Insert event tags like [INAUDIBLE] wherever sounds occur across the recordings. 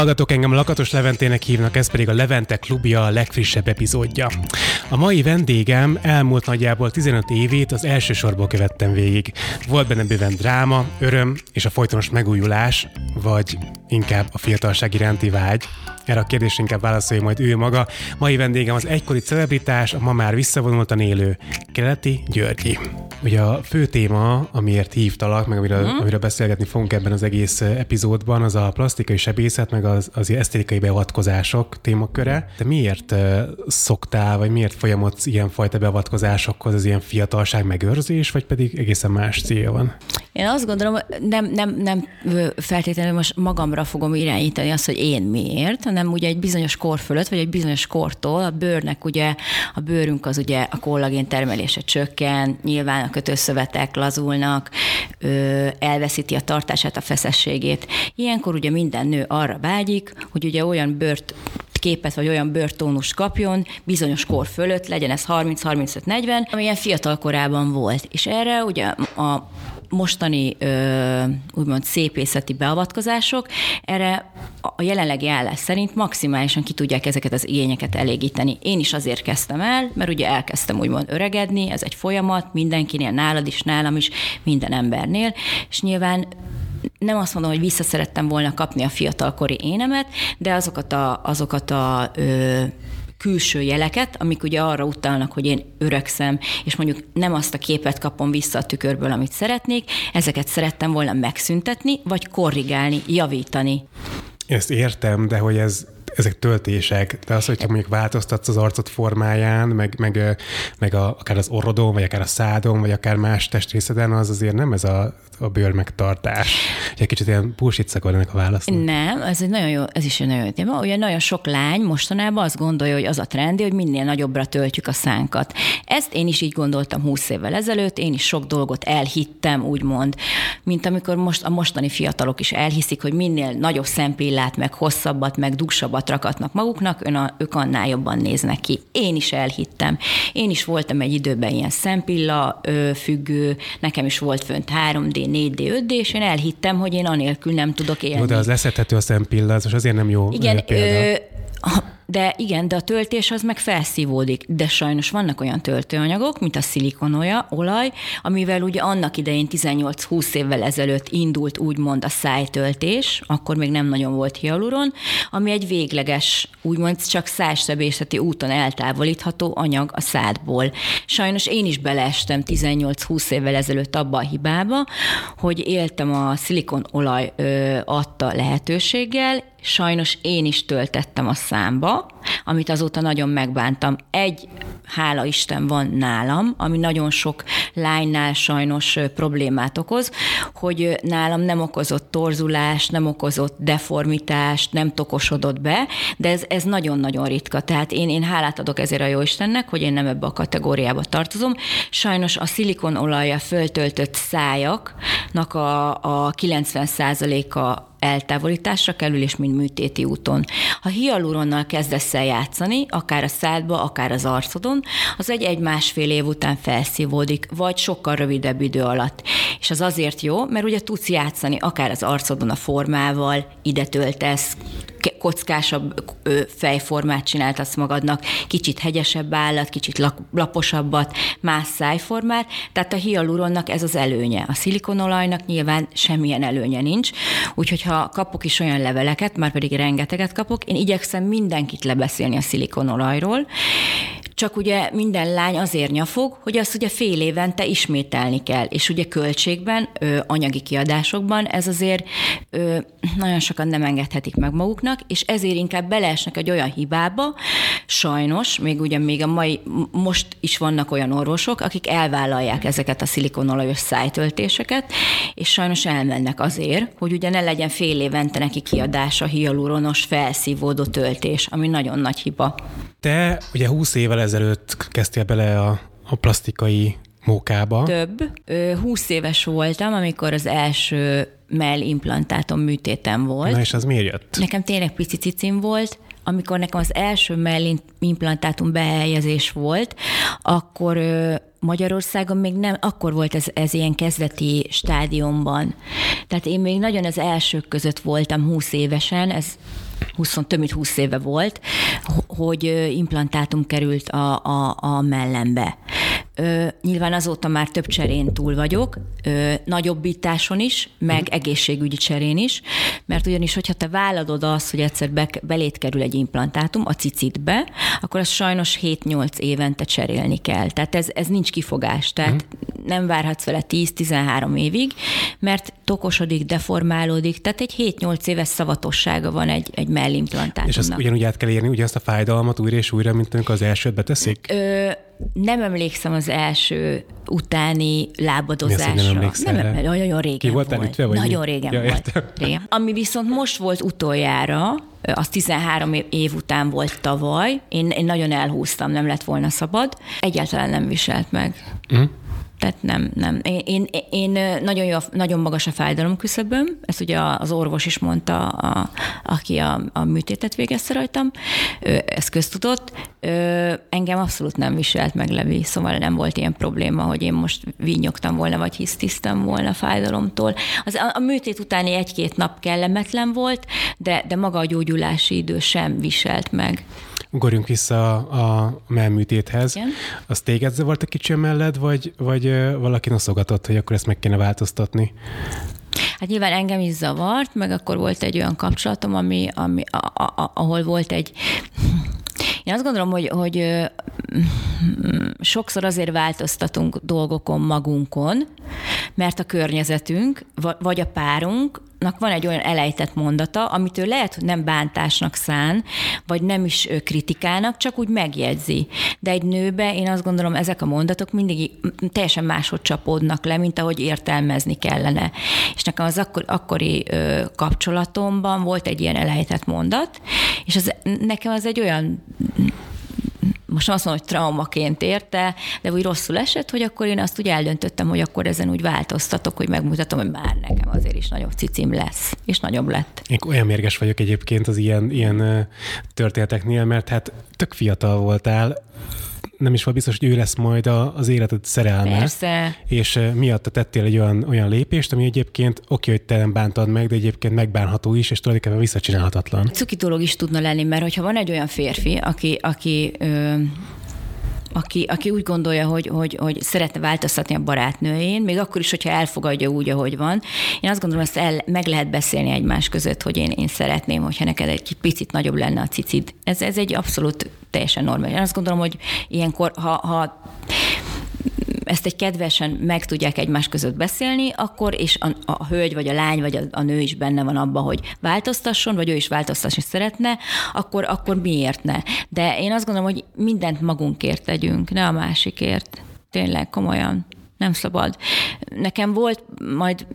Hallgatók, engem Lakatos Leventének hívnak, ez pedig a Levente klubja a legfrissebb epizódja. A mai vendégem elmúlt nagyjából 15 évét az első sorból követtem végig. Volt benne bőven dráma, öröm és a folytonos megújulás, vagy inkább a fiatalság iránti vágy. Erre a kérdés inkább válaszolja majd ő maga. Mai vendégem az egykori celebritás, a ma már visszavonultan élő Keleti Györgyi. Ugye a fő téma, amiért hívtalak, meg amiről, hmm. amiről beszélgetni fogunk ebben az egész epizódban, az a plastikai sebészet, meg az, az esztétikai beavatkozások témaköre. De miért szoktál, vagy miért folyamodsz ilyenfajta beavatkozásokhoz, az ilyen fiatalság megőrzés, vagy pedig egészen más célja van? Én azt gondolom, nem, nem, nem feltétlenül most magamra fogom irányítani azt, hogy én miért, hanem ugye egy bizonyos kor fölött, vagy egy bizonyos kortól a bőrnek ugye, a bőrünk az ugye a kollagén termelése csökken, nyilván a kötőszövetek lazulnak, elveszíti a tartását, a feszességét. Ilyenkor ugye minden nő arra vágyik, hogy ugye olyan bőrt képet, vagy olyan bőrtónus kapjon bizonyos kor fölött, legyen ez 30-35-40, amilyen fiatal korában volt. És erre ugye a mostani úgymond szépészeti beavatkozások erre a jelenlegi állás szerint maximálisan ki tudják ezeket az igényeket elégíteni. Én is azért kezdtem el, mert ugye elkezdtem úgymond öregedni, ez egy folyamat, mindenkinél, nálad is, nálam is, minden embernél, és nyilván nem azt mondom, hogy vissza szerettem volna kapni a fiatalkori énemet, de azokat a, azokat a ö, külső jeleket, amik ugye arra utalnak, hogy én öregszem, és mondjuk nem azt a képet kapom vissza a tükörből, amit szeretnék, ezeket szerettem volna megszüntetni, vagy korrigálni, javítani. Ezt értem, de hogy ez ezek töltések, de az, hogyha mondjuk változtatsz az arcot formáján, meg, meg, meg a, akár az orrodon, vagy akár a szádon, vagy akár más testrészeden, az azért nem ez a a bőr megtartás. Egy kicsit ilyen bullshit ennek a válasz. Nem, ez egy nagyon jó, ez is egy nagyon jó téma. Ugye nagyon sok lány mostanában azt gondolja, hogy az a trendi, hogy minél nagyobbra töltjük a szánkat. Ezt én is így gondoltam 20 évvel ezelőtt, én is sok dolgot elhittem, úgymond, mint amikor most a mostani fiatalok is elhiszik, hogy minél nagyobb szempillát, meg hosszabbat, meg dugsabbat rakatnak maguknak, ön a, ők annál jobban néznek ki. Én is elhittem. Én is voltam egy időben ilyen szempilla függő, nekem is volt fönt 3D, 4D, 5D, és én elhittem, hogy én anélkül nem tudok élni. Jó, de az leszedhető a szempilla, az azért nem jó Igen, példa. Ö, de igen, de a töltés az meg felszívódik. De sajnos vannak olyan töltőanyagok, mint a szilikonolja, olaj, amivel ugye annak idején 18-20 évvel ezelőtt indult úgymond a szájtöltés, akkor még nem nagyon volt hialuron, ami egy végleges, úgymond csak szájsebészeti úton eltávolítható anyag a szádból. Sajnos én is beleestem 18-20 évvel ezelőtt abba a hibába, hogy éltem a szilikonolaj ö, adta lehetőséggel, sajnos én is töltettem a számba, amit azóta nagyon megbántam. Egy, hála Isten van nálam, ami nagyon sok lánynál sajnos problémát okoz, hogy nálam nem okozott torzulást, nem okozott deformitást, nem tokosodott be, de ez, ez nagyon-nagyon ritka. Tehát én, én hálát adok ezért a jó Istennek, hogy én nem ebbe a kategóriába tartozom. Sajnos a szilikonolajja föltöltött szájaknak a, a 90%-a eltávolításra kerül, és mind műtéti úton. Ha hialuronnal kezdesz el játszani, akár a szádba, akár az arcodon, az egy egy-másfél év után felszívódik, vagy sokkal rövidebb idő alatt. És az azért jó, mert ugye tudsz játszani akár az arcodon a formával, ide töltesz, kockásabb fejformát csináltasz magadnak, kicsit hegyesebb állat, kicsit laposabbat, más szájformát, tehát a hialuronnak ez az előnye. A szilikonolajnak nyilván semmilyen előnye nincs, úgyhogy ha kapok is olyan leveleket, már pedig rengeteget kapok, én igyekszem mindenkit lebeszélni a szilikonolajról, csak ugye minden lány azért nyafog, hogy azt ugye fél évente ismételni kell, és ugye költségben, ö, anyagi kiadásokban ez azért ö, nagyon sokan nem engedhetik meg maguknak, és ezért inkább beleesnek egy olyan hibába, sajnos, még ugye még a mai, most is vannak olyan orvosok, akik elvállalják ezeket a szilikonolajos szájtöltéseket, és sajnos elmennek azért, hogy ugye ne legyen fél évente neki kiadása hialuronos felszívódó töltés, ami nagyon nagy hiba. Te ugye 20 évvel ezelőtt kezdtél bele a, a plastikai mókába. Több. 20 éves voltam, amikor az első mellimplantátom műtétem volt. Na és az miért jött? Nekem tényleg pici cicim volt, amikor nekem az első mellimplantátum behelyezés volt, akkor Magyarországon még nem, akkor volt ez, ez ilyen kezdeti stádiumban. Tehát én még nagyon az elsők között voltam 20 évesen, ez 20, több mint 20 éve volt, hogy implantátum került a, a, a mellembe. Ö, nyilván azóta már több cserén túl vagyok, ö, nagyobbításon is, meg mm. egészségügyi cserén is, mert ugyanis, hogyha te vállalod azt, hogy egyszer be, belét kerül egy implantátum a cicitbe, akkor az sajnos 7-8 évente cserélni kell. Tehát ez, ez nincs kifogás. Tehát mm. nem várhatsz vele 10-13 évig, mert tokosodik, deformálódik, tehát egy 7-8 éves szavatossága van egy, egy mellimplantátumnak. És azt ugyanúgy át kell érni, ugyanazt a fájdalmat újra és újra, mint amikor az elsőt beteszik? Ö, nem emlékszem az első utáni lábadozásra. Mi az, nem emlékszel nem, nem, nagyon régen Ki volt. volt. vagy nagyon mi? régen ja, volt. Régen. Ami viszont most volt utoljára, az 13 év után volt tavaly, én, én nagyon elhúztam, nem lett volna szabad, egyáltalán nem viselt meg. Uh-huh. Tehát nem, nem. Én, én, én nagyon, jó, nagyon magas a fájdalom küszöböm, ezt ugye az orvos is mondta, a, aki a, a műtétet végezte rajtam, ez köztudott. Engem abszolút nem viselt meg Levi, szóval nem volt ilyen probléma, hogy én most vinyogtam volna, vagy hisztisztem volna fájdalomtól. Az, a, a műtét utáni egy-két nap kellemetlen volt, de, de maga a gyógyulási idő sem viselt meg. Ugorjunk vissza a melműtéthez. Igen. Az téged zavart a kicsi mellett, vagy, vagy valaki noszogatott, hogy akkor ezt meg kéne változtatni? Hát nyilván engem is zavart, meg akkor volt egy olyan kapcsolatom, ami, ami a, a, ahol volt egy én azt gondolom, hogy, hogy sokszor azért változtatunk dolgokon magunkon, mert a környezetünk, vagy a párunknak van egy olyan elejtett mondata, amit ő lehet, hogy nem bántásnak szán, vagy nem is kritikának, csak úgy megjegyzi. De egy nőbe én azt gondolom, ezek a mondatok mindig teljesen máshogy csapódnak le, mint ahogy értelmezni kellene. És nekem az akkor, akkori ö, kapcsolatomban volt egy ilyen elejtett mondat, és az, nekem az egy olyan most azt mondom, hogy traumaként érte, de úgy rosszul esett, hogy akkor én azt úgy eldöntöttem, hogy akkor ezen úgy változtatok, hogy megmutatom, hogy már nekem azért is nagyobb cicim lesz, és nagyobb lett. Én olyan mérges vagyok egyébként az ilyen, ilyen történeteknél, mert hát tök fiatal voltál, nem is volt biztos, hogy ő lesz majd a, az életed szerelme. Persze. És miatta tettél egy olyan, olyan lépést, ami egyébként oké, hogy te nem bántad meg, de egyébként megbánható is, és tulajdonképpen visszacsinálhatatlan. Cuki dolog is tudna lenni, mert hogyha van egy olyan férfi, aki, aki ö, aki, aki úgy gondolja, hogy, hogy, hogy szeretne változtatni a barátnőjén, még akkor is, hogyha elfogadja úgy, ahogy van. Én azt gondolom, ezt el, meg lehet beszélni egymás között, hogy én, én szeretném, hogyha neked egy picit nagyobb lenne a cicid. Ez, ez egy abszolút teljesen normális. Én azt gondolom, hogy ilyenkor, ha, ha ezt egy kedvesen meg tudják egymás között beszélni, akkor, és a, a hölgy, vagy a lány, vagy a, a nő is benne van abban, hogy változtasson, vagy ő is változtatni szeretne, akkor, akkor miért ne? De én azt gondolom, hogy mindent magunkért tegyünk, ne a másikért. Tényleg, komolyan nem szabad. Nekem volt, majd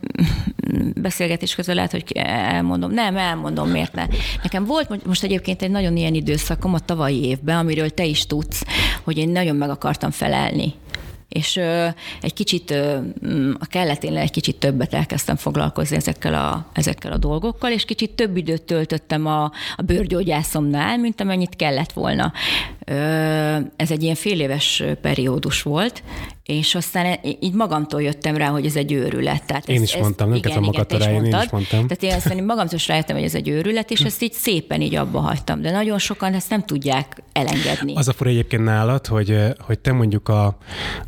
beszélgetés közben lehet, hogy elmondom. Nem, elmondom, miért ne. Nekem volt most egyébként egy nagyon ilyen időszakom a tavalyi évben, amiről te is tudsz, hogy én nagyon meg akartam felelni és egy kicsit a kelleténél egy kicsit többet elkezdtem foglalkozni ezekkel a, ezekkel a dolgokkal, és kicsit több időt töltöttem a, a bőrgyógyászomnál, mint amennyit kellett volna. Ez egy ilyen fél éves periódus volt, és aztán így magamtól jöttem rá, hogy ez egy őrület. Tehát én ez, is mondtam, nem kell magad rá, én is mondtam. Tehát én aztán magamtól is rájöttem, hogy ez egy őrület, és ezt így szépen így abba hagytam. De nagyon sokan ezt nem tudják elengedni. Az a fura egyébként nálad, hogy, hogy te mondjuk a,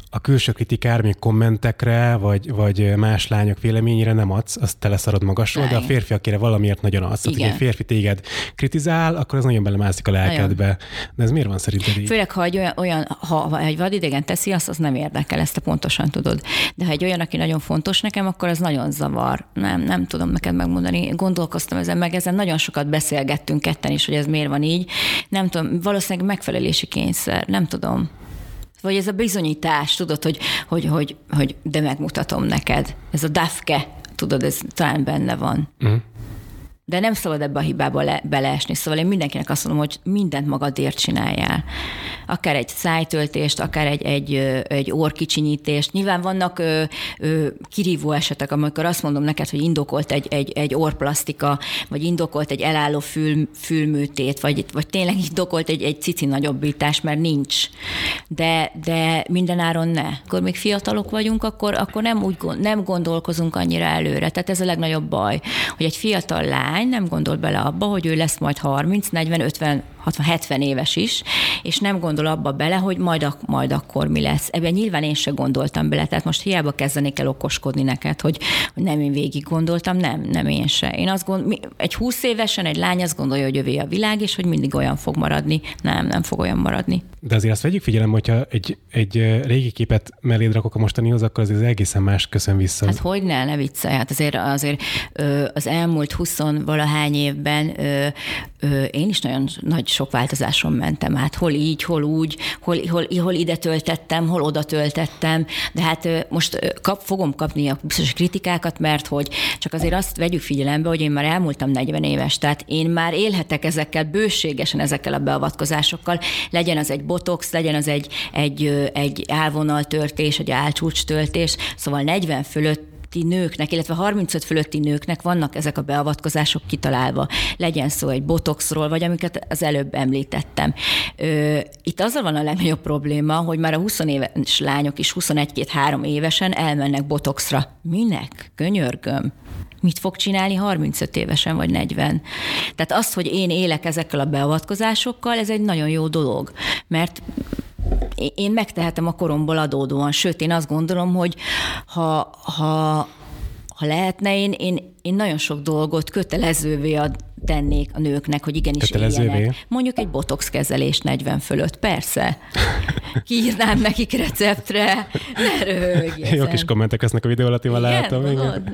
a külső kritikár, még kommentekre, vagy, vagy más lányok véleményére nem adsz, azt te leszarod magasról, de a férfi, akire valamiért nagyon adsz. Tehát, egy férfi téged kritizál, akkor az nagyon belemászik a lelkedbe. Nagyon. De ez miért van szerinted így? Főleg, ha egy olyan, olyan ha egy vadidegen teszi, azt az nem érdekel, ezt te pontosan tudod. De ha egy olyan, aki nagyon fontos nekem, akkor az nagyon zavar. Nem, nem tudom neked megmondani. Gondolkoztam ezen, meg ezen nagyon sokat beszélgettünk ketten is, hogy ez miért van így. Nem tudom, valószínűleg megfelelési kényszer, nem tudom. Vagy ez a bizonyítás, tudod, hogy, hogy, hogy, hogy de megmutatom neked. Ez a dafke, tudod, ez talán benne van. Uh-huh. De nem szabad ebbe a hibába le, beleesni. Szóval én mindenkinek azt mondom, hogy mindent magadért csináljál. Akár egy szájtöltést, akár egy, egy, egy orkicsinyítést. Nyilván vannak ö, ö, kirívó esetek, amikor azt mondom neked, hogy indokolt egy, egy, egy orplasztika, vagy indokolt egy elálló fül, fülműtét, vagy, vagy tényleg indokolt egy, egy cici nagyobbítás, mert nincs. De, de mindenáron ne. Akkor még fiatalok vagyunk, akkor, akkor nem úgy nem gondolkozunk annyira előre. Tehát ez a legnagyobb baj, hogy egy fiatal lány nem gondol bele abba, hogy ő lesz majd 30, 40, 50, 60-70 éves is, és nem gondol abba bele, hogy majd, ak- majd akkor mi lesz. Ebben nyilván én se gondoltam bele, tehát most hiába kezdenék el okoskodni neked, hogy, hogy nem én végig gondoltam, nem, nem én se. Én azt gondol, egy 20 évesen egy lány azt gondolja, hogy övé a világ, és hogy mindig olyan fog maradni. Nem, nem fog olyan maradni. De azért azt vegyük figyelembe, hogyha egy, egy régi képet melléd rakok a mostanihoz, akkor az egészen más köszön vissza. Hát hogy ne, ne viccelj. Hát azért, azért az elmúlt 20 valahány évben én is nagyon nagy sok változáson mentem át. Hol így, hol úgy, hol, hol, hol ide töltettem, hol oda töltettem. De hát most kap, fogom kapni a biztos kritikákat, mert hogy csak azért azt vegyük figyelembe, hogy én már elmúltam 40 éves, tehát én már élhetek ezekkel bőségesen ezekkel a beavatkozásokkal. Legyen az egy botox, legyen az egy, egy, egy álvonaltörtés, egy álcsúcs töltés, szóval 40 fölött fölötti nőknek, illetve 35 fölötti nőknek vannak ezek a beavatkozások kitalálva. Legyen szó egy botoxról, vagy amiket az előbb említettem. Itt azzal van a legnagyobb probléma, hogy már a 20 éves lányok is 21-2-3 évesen elmennek botoxra. Minek? Könyörgöm mit fog csinálni 35 évesen vagy 40. Tehát az, hogy én élek ezekkel a beavatkozásokkal, ez egy nagyon jó dolog, mert én megtehetem a koromból adódóan, sőt, én azt gondolom, hogy ha, ha, ha lehetne, én, én, én nagyon sok dolgot kötelezővé ad, tennék a nőknek, hogy igenis éljenek. Mondjuk egy botox kezelés 40 fölött, persze. [LAUGHS] Kiírnám nekik receptre, ne. Jó kis kommentek lesznek a videó alatt, én. Igen.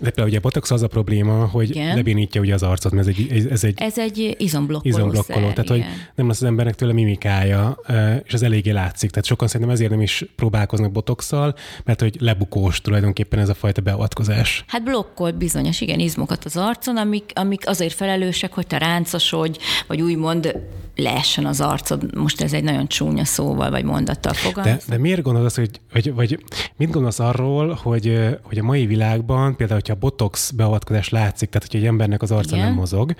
De például ugye a botox az a probléma, hogy igen. lebénítja ugye az arcot, mert ez egy, ez egy, ez egy izomblokkoló, izomblokkoló szer, tehát igen. hogy nem lesz az embernek tőle mimikája, és az eléggé látszik. Tehát sokan szerintem ezért nem is próbálkoznak botoxsal, mert hogy lebukós tulajdonképpen ez a fajta beavatkozás. Hát blokkol bizonyos, igen, izmokat az arcon, amik, amik azért felelősek, hogy te ráncosodj, vagy úgymond leessen az arcod. Most ez egy nagyon csúnya szóval vagy mondattal fogalmaz. De, de miért gondolsz, hogy, vagy, vagy mit gondolsz arról, hogy, hogy a mai világban, például, hogyha a botox beavatkozás látszik, tehát hogyha egy embernek az arca Igen. nem mozog,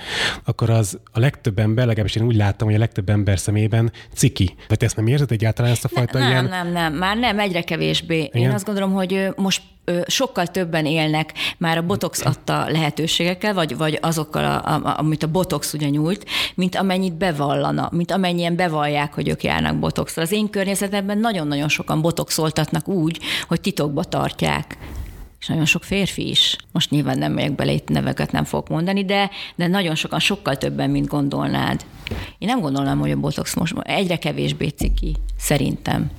akkor az a legtöbb ember, legalábbis én úgy láttam, hogy a legtöbb ember szemében ciki. Vagy ezt nem érzed egyáltalán ezt a fajta nem, ilyen... Nem, nem, nem, már nem, egyre kevésbé. Igen? Én azt gondolom, hogy most sokkal többen élnek már a botox adta lehetőségekkel, vagy, vagy azokkal, a, a, amit a botox ugye nyújt, mint amennyit bevallana, mint amennyien bevallják, hogy ők járnak botoxra. Az én környezetemben nagyon-nagyon sokan botoxoltatnak úgy, hogy titokba tartják és nagyon sok férfi is. Most nyilván nem megyek bele, itt neveket nem fogok mondani, de, de nagyon sokan, sokkal többen, mint gondolnád. Én nem gondolnám, hogy a botox most egyre kevésbé ciki, szerintem.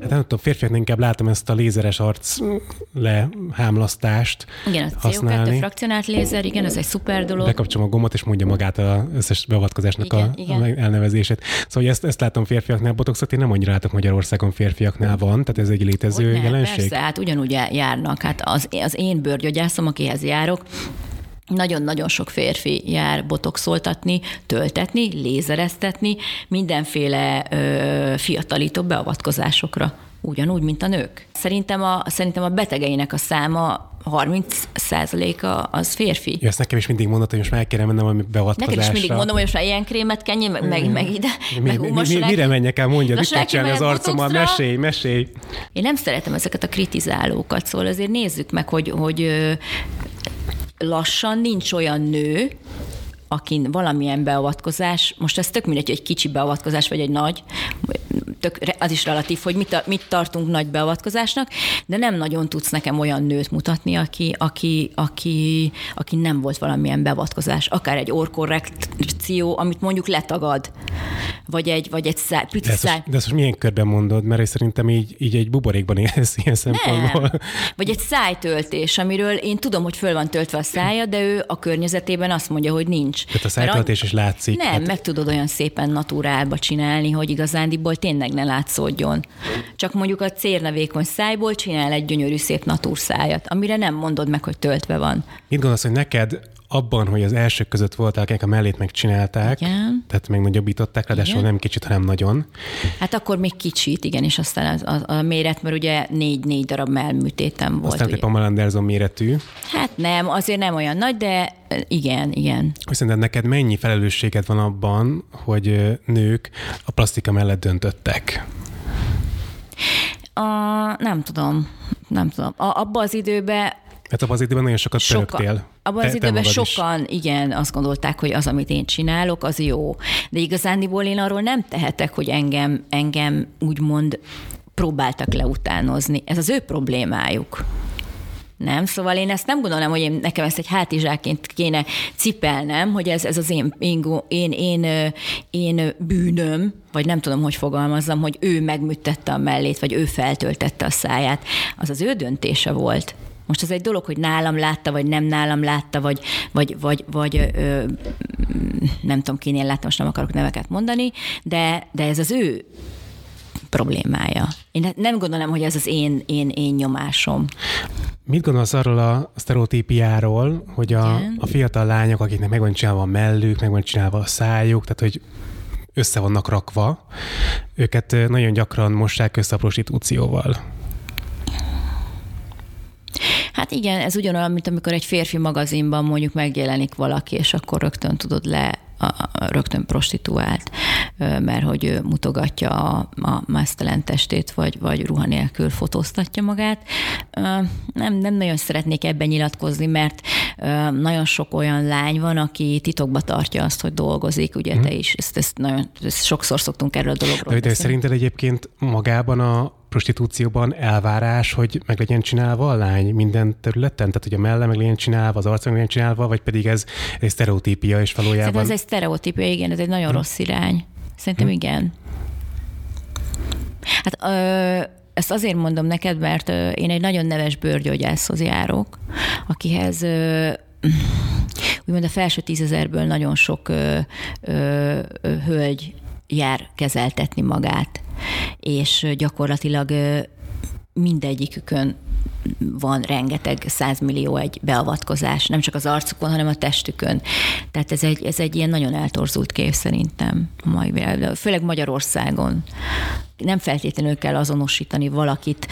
Hát nem tudom, férfiaknak inkább látom ezt a lézeres arc lehámlasztást Igen, a CO2 frakcionált lézer, igen, ez egy szuper dolog. Bekapcsolom a gomot, és mondja magát az összes beavatkozásnak igen, a, igen. elnevezését. Szóval ezt, ezt látom férfiaknál, botoxot én nem annyira látok Magyarországon férfiaknál van, tehát ez egy létező Hogy jelenség. Persze, hát ugyanúgy járnak. Hát az, az én bőrgyógyászom, akihez járok, nagyon-nagyon sok férfi jár botoxoltatni, töltetni, lézereztetni, mindenféle ö, fiatalító beavatkozásokra, ugyanúgy, mint a nők. Szerintem a, szerintem a betegeinek a száma 30 százaléka az férfi. Ja, ezt nekem is mindig mondod, hogy most meg kéne mennem valami beavatkozásra. Neked is mindig mondom, hogy most már ilyen krémet kenjél, meg, meg, meg ide, mi, meg mi, mi, Mire menjek el, mondja, mit kell csinálni az arcommal, mesélj, mesélj. Én nem szeretem ezeket a kritizálókat, szóval azért nézzük meg, hogy, hogy lassan nincs olyan nő, akin valamilyen beavatkozás, most ez tök mindegy, egy kicsi beavatkozás, vagy egy nagy, tök, az is relatív, hogy mit, mit tartunk nagy beavatkozásnak, de nem nagyon tudsz nekem olyan nőt mutatni, aki, aki, aki, aki nem volt valamilyen beavatkozás, akár egy orkorrekció, amit mondjuk letagad, vagy egy, vagy egy szá, pici de, ezt most, de ezt most milyen körben mondod, mert szerintem így, így egy buborékban élsz ilyen szempontból. Nem. Vagy egy szájtöltés, amiről én tudom, hogy föl van töltve a szája, de ő a környezetében azt mondja, hogy nincs. Tehát a szájtöltés is látszik. Nem, hát... meg tudod olyan szépen naturálba csinálni, hogy igazándiból tényleg ne látszódjon. Csak mondjuk a cérnevékony szájból csinál egy gyönyörű szép natúrszájat, amire nem mondod meg, hogy töltve van. Mit gondolsz, hogy neked abban, hogy az elsők között voltak, akik a mellét megcsinálták, Igen. tehát megnagyobbították, ráadásul Igen. nem kicsit, hanem nagyon. Hát akkor még kicsit, igen, és aztán az, az, a méret, mert ugye négy-négy darab mellműtétem volt. Aztán ugye. egy Pamela Anderson méretű. Hát nem, azért nem olyan nagy, de igen, igen. Szerinted neked mennyi felelősséged van abban, hogy nők a plastika mellett döntöttek? A, nem tudom, nem tudom. A, abba az időben Mert abban az időben nagyon sokat Soka, pörögtél. abban Te- az te időben is. sokan, igen, azt gondolták, hogy az, amit én csinálok, az jó. De igazándiból én arról nem tehetek, hogy engem, engem úgymond próbáltak leutánozni. Ez az ő problémájuk. Nem? Szóval én ezt nem gondolom, hogy én, nekem ezt egy hátizsáként kéne cipelnem, hogy ez, ez az én, én, én, én, én bűnöm, vagy nem tudom, hogy fogalmazzam, hogy ő megműtette a mellét, vagy ő feltöltette a száját. Az az ő döntése volt. Most az egy dolog, hogy nálam látta, vagy nem nálam látta, vagy, vagy, vagy, vagy ö, nem tudom, kinél láttam, most nem akarok neveket mondani, de, de ez az ő problémája. Én nem gondolom, hogy ez az én, én, én nyomásom. Mit gondolsz arról a sztereotípiáról, hogy a, Igen. a fiatal lányok, akiknek meg van csinálva a mellük, meg van csinálva a szájuk, tehát hogy össze vannak rakva, őket nagyon gyakran mossák össze a prostitúcióval. Hát igen, ez ugyanolyan, mint amikor egy férfi magazinban mondjuk megjelenik valaki, és akkor rögtön tudod le, a, a, rögtön prostituált, mert hogy ő mutogatja a, a mesztelen testét, vagy, vagy ruha nélkül fotóztatja magát. Nem, nem nagyon szeretnék ebben nyilatkozni, mert nagyon sok olyan lány van, aki titokba tartja azt, hogy dolgozik, ugye te is, ezt, ezt nagyon ezt sokszor szoktunk erről a dologról De, de szerinted egyébként magában a prostitúcióban elvárás, hogy meg legyen csinálva a lány minden területen? Tehát, hogy a melle meg legyen csinálva, az arca meg legyen csinálva, vagy pedig ez egy sztereotípia, és Szerintem valójában... ez egy sztereotípia, igen, ez egy nagyon rossz irány. Szerintem igen. Hát ö, ezt azért mondom neked, mert ö, én egy nagyon neves bőrgyógyászhoz járok, akihez ö, úgymond a felső tízezerből nagyon sok ö, ö, ö, hölgy jár kezeltetni magát, és gyakorlatilag mindegyikükön van rengeteg százmillió egy beavatkozás, nem csak az arcukon, hanem a testükön. Tehát ez egy, ez egy ilyen nagyon eltorzult kép szerintem a mai világban, főleg Magyarországon. Nem feltétlenül kell azonosítani valakit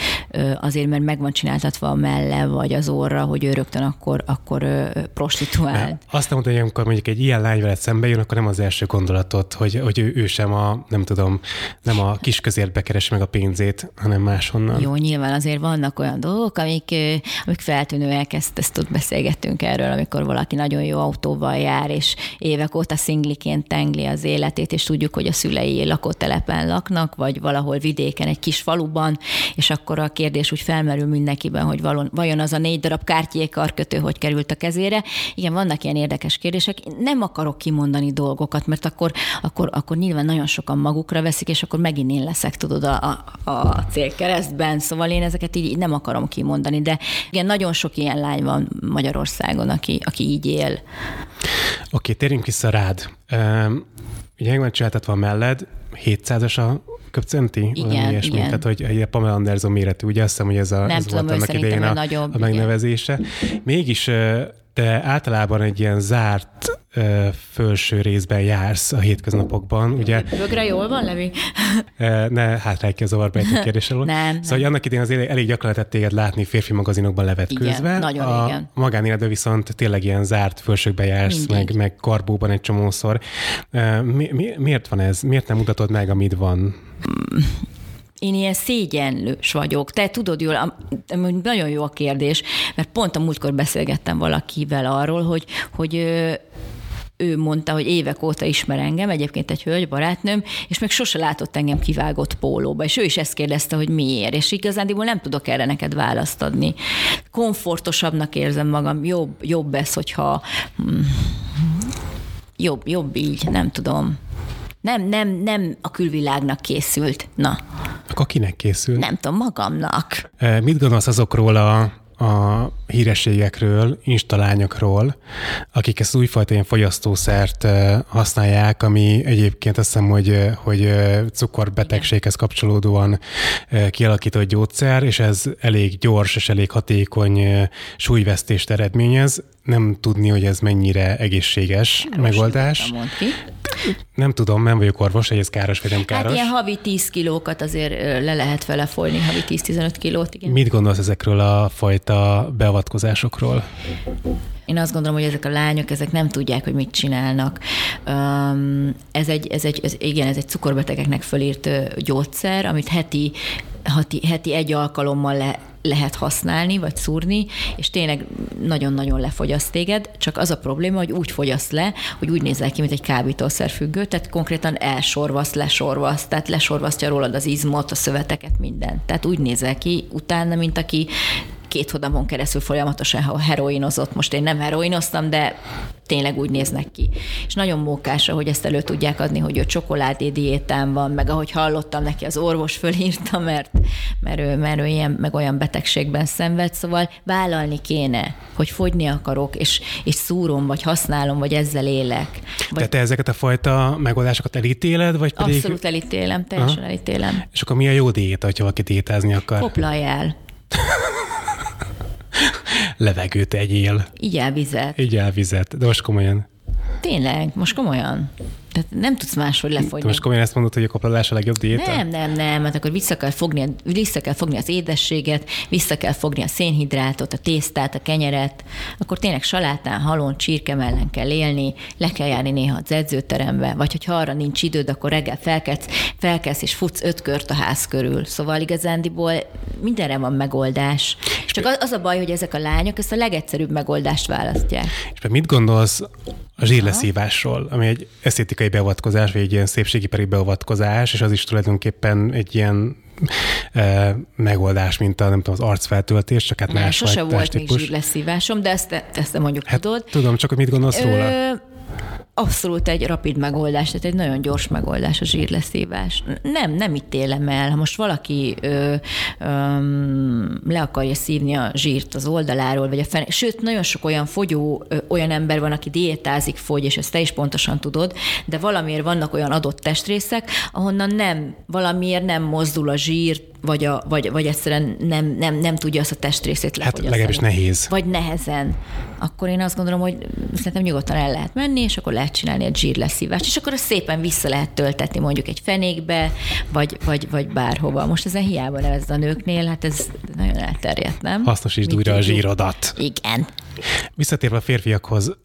azért, mert meg van csináltatva a melle vagy az orra, hogy ő rögtön akkor, akkor prostituál. Azt nem mondta, hogy amikor mondjuk egy ilyen lány veled szembe jön, akkor nem az első gondolatot, hogy, hogy ő, ő sem a, nem tudom, nem a kis közértbe keresi meg a pénzét, hanem máshonnan. Jó, nyilván azért vannak olyan dolgok, amik, amik feltűnőek, ezt, ezt tud beszélgettünk erről, amikor valaki nagyon jó autóval jár, és évek óta szingliként tengli az életét, és tudjuk, hogy a szülei lakótelepen laknak, vagy valahol vidéken, egy kis faluban, és akkor a kérdés úgy felmerül mindenkiben, hogy valon, vajon az a négy darab kártyé karkötő hogy került a kezére. Igen, vannak ilyen érdekes kérdések. Én nem akarok kimondani dolgokat, mert akkor, akkor, akkor nyilván nagyon sokan magukra veszik, és akkor megint én leszek, tudod, a, a, a célkeresztben. Szóval én ezeket így nem akarom kimondani, de igen, nagyon sok ilyen lány van Magyarországon, aki, aki így él. Oké, térjünk vissza rád. Um, ugye meg van csináltatva melled, 700-as a köpcenti? Igen, ilyesmi. igen. Tehát, hogy egy Pamela Anderson méretű, ugye azt hiszem, hogy ez, a, Nem ez tudom, volt annak idején a, nagyobb, a igen. megnevezése. Mégis ö, te általában egy ilyen zárt ö, felső részben jársz a hétköznapokban, ugye? Bögre jól van, Levi? [LAUGHS] Ne hátrálj ki a zavarba egy kérdés alól. [LAUGHS] Nem, Szóval, nem. annak idején azért elég gyakran lehetett téged látni férfi magazinokban levetkőzve. Igen, nagyon a régen. magánéletben viszont tényleg ilyen zárt fölsőkbe jársz, Mindig. meg, meg karbóban egy csomószor. Mi, mi, miért van ez? Miért nem mutatod meg, amit van? Én ilyen szégyenlős vagyok. Te tudod jól, amúgy nagyon jó a kérdés, mert pont a múltkor beszélgettem valakivel arról, hogy, hogy ő mondta, hogy évek óta ismer engem, egyébként egy hölgy, barátnőm, és még sose látott engem kivágott pólóba, és ő is ezt kérdezte, hogy miért, és igazándiból nem tudok erre neked választ adni. Komfortosabbnak érzem magam, jobb, jobb ez, hogyha mm, jobb, jobb így, nem tudom. Nem, nem, nem a külvilágnak készült. Na, Akkor kinek készül? nem tudom, magamnak. Ö, Mit gondolsz azokról a a hírességekről, instalányokról, akik ezt újfajta ilyen fogyasztószert használják, ami egyébként azt hiszem, hogy, hogy cukorbetegséghez kapcsolódóan kialakított gyógyszer, és ez elég gyors és elég hatékony súlyvesztést eredményez. Nem tudni, hogy ez mennyire egészséges Most megoldás. ki. Nem tudom, nem vagyok orvos, hogy ez káros vagy nem Hát káros. ilyen havi 10 kilókat azért le lehet vele folyni, havi 10-15 kilót, igen. Mit gondolsz ezekről a fajta beavatkozásokról? Én azt gondolom, hogy ezek a lányok, ezek nem tudják, hogy mit csinálnak. Ez egy, ez egy, ez, igen, ez egy cukorbetegeknek fölírt gyógyszer, amit heti, heti, heti egy alkalommal le, lehet használni, vagy szúrni, és tényleg nagyon-nagyon lefogyaszt téged, csak az a probléma, hogy úgy fogyaszt le, hogy úgy nézel ki, mint egy kábítószerfüggő, tehát konkrétan elsorvaszt, lesorvaszt, tehát lesorvasztja rólad az izmot, a szöveteket, mindent. Tehát úgy nézel ki utána, mint aki két hónapon keresztül folyamatosan heroinozott. Most én nem heroinoztam, de tényleg úgy néznek ki. És nagyon mókásra, hogy ezt elő tudják adni, hogy ő csokoládé diétán van, meg ahogy hallottam, neki az orvos fölírta, mert, mert, ő, mert ő ilyen, meg olyan betegségben szenved, szóval vállalni kéne, hogy fogyni akarok, és, és szúrom, vagy használom, vagy ezzel élek. Vagy Tehát te ezeket a fajta megoldásokat elítéled, vagy pedig... abszolút elítélem, teljesen Aha. elítélem. És akkor mi a jó diéta, hogyha valaki diétázni akar? Koplalj el, Levegőt egyél, igyál vizet. így elvizet. De most komolyan. Tényleg, most komolyan. Tehát nem tudsz máshogy Te lefogyni. most komolyan ezt mondod, hogy a koplalás a legjobb diéta? Nem, nem, nem, hát akkor vissza kell, fogni, vissza kell fogni az édességet, vissza kell fogni a szénhidrátot, a tésztát, a kenyeret, akkor tényleg salátán, halon, csirke mellett kell élni, le kell járni néha az edzőterembe, vagy hogyha arra nincs időd, akkor reggel felkelsz, felkelsz és futsz öt kört a ház körül. Szóval igazándiból mindenre van megoldás. Csak az, a baj, hogy ezek a lányok ezt a legegyszerűbb megoldást választják. És te mit gondolsz a zsírleszívásról, ami egy esztétikai beavatkozás, vagy egy ilyen szépségipari beavatkozás, és az is tulajdonképpen egy ilyen e, megoldás, mint a, nem tudom, az arcfeltöltés, csak hát más sose volt még típus. zsírleszívásom, de ezt, ezt nem mondjuk Hát tudod. tudom, csak hogy mit gondolsz róla? Abszolút egy rapid megoldás, tehát egy nagyon gyors megoldás a zsírleszívás. Nem, nem ítélem el. Ha most valaki ö, ö, le akarja szívni a zsírt az oldaláról, vagy a fene, sőt, nagyon sok olyan fogyó, ö, olyan ember van, aki diétázik, fogy, és ezt te is pontosan tudod, de valamiért vannak olyan adott testrészek, ahonnan nem, valamiért nem mozdul a zsír, vagy, a, vagy, vagy egyszerűen nem, nem, nem tudja azt a testrészét Hát legalábbis nehéz. Vagy nehezen. Akkor én azt gondolom, hogy szerintem nyugodtan el lehet menni, és akkor lehet csinálni egy zsírleszívást, és akkor azt szépen vissza lehet töltetni mondjuk egy fenékbe, vagy, vagy, vagy bárhova. Most ezen hiába nevezd a nőknél, hát ez nagyon elterjedt, nem? Hasznosítsd Mit újra a zsírodat. Igen. Visszatérve a férfiakhoz,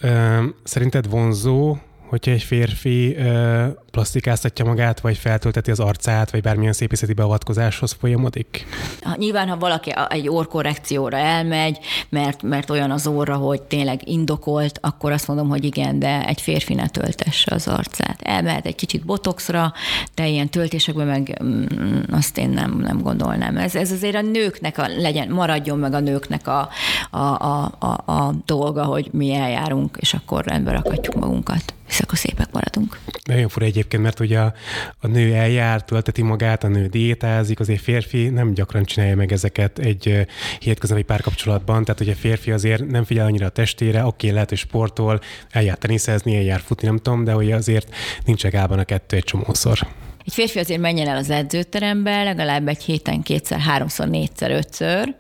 szerinted vonzó, hogyha egy férfi ö, plastikáztatja magát, vagy feltölteti az arcát, vagy bármilyen szépészeti beavatkozáshoz folyamodik? Ha, nyilván, ha valaki egy orkorrekcióra elmegy, mert, mert olyan az óra, hogy tényleg indokolt, akkor azt mondom, hogy igen, de egy férfi ne töltesse az arcát. Elmehet egy kicsit botoxra, de ilyen töltésekben meg mm, azt én nem, nem gondolnám. Ez, ez azért a nőknek a, legyen, maradjon meg a nőknek a, a, a, a, a dolga, hogy mi eljárunk, és akkor rendbe rakatjuk magunkat. És akkor szépek maradunk. Nagyon fura egyébként, mert ugye a, a nő eljár, tölteti magát, a nő diétázik, azért férfi nem gyakran csinálja meg ezeket egy hétköznapi párkapcsolatban, tehát ugye a férfi azért nem figyel annyira a testére, oké, lehet, hogy sportol, eljár teniszezni, eljár futni, nem tudom, de ugye azért nincs egálban a kettő egy csomószor. Egy férfi azért menjen el az edzőterembe, legalább egy héten kétszer, háromszor, négyszer, ötször,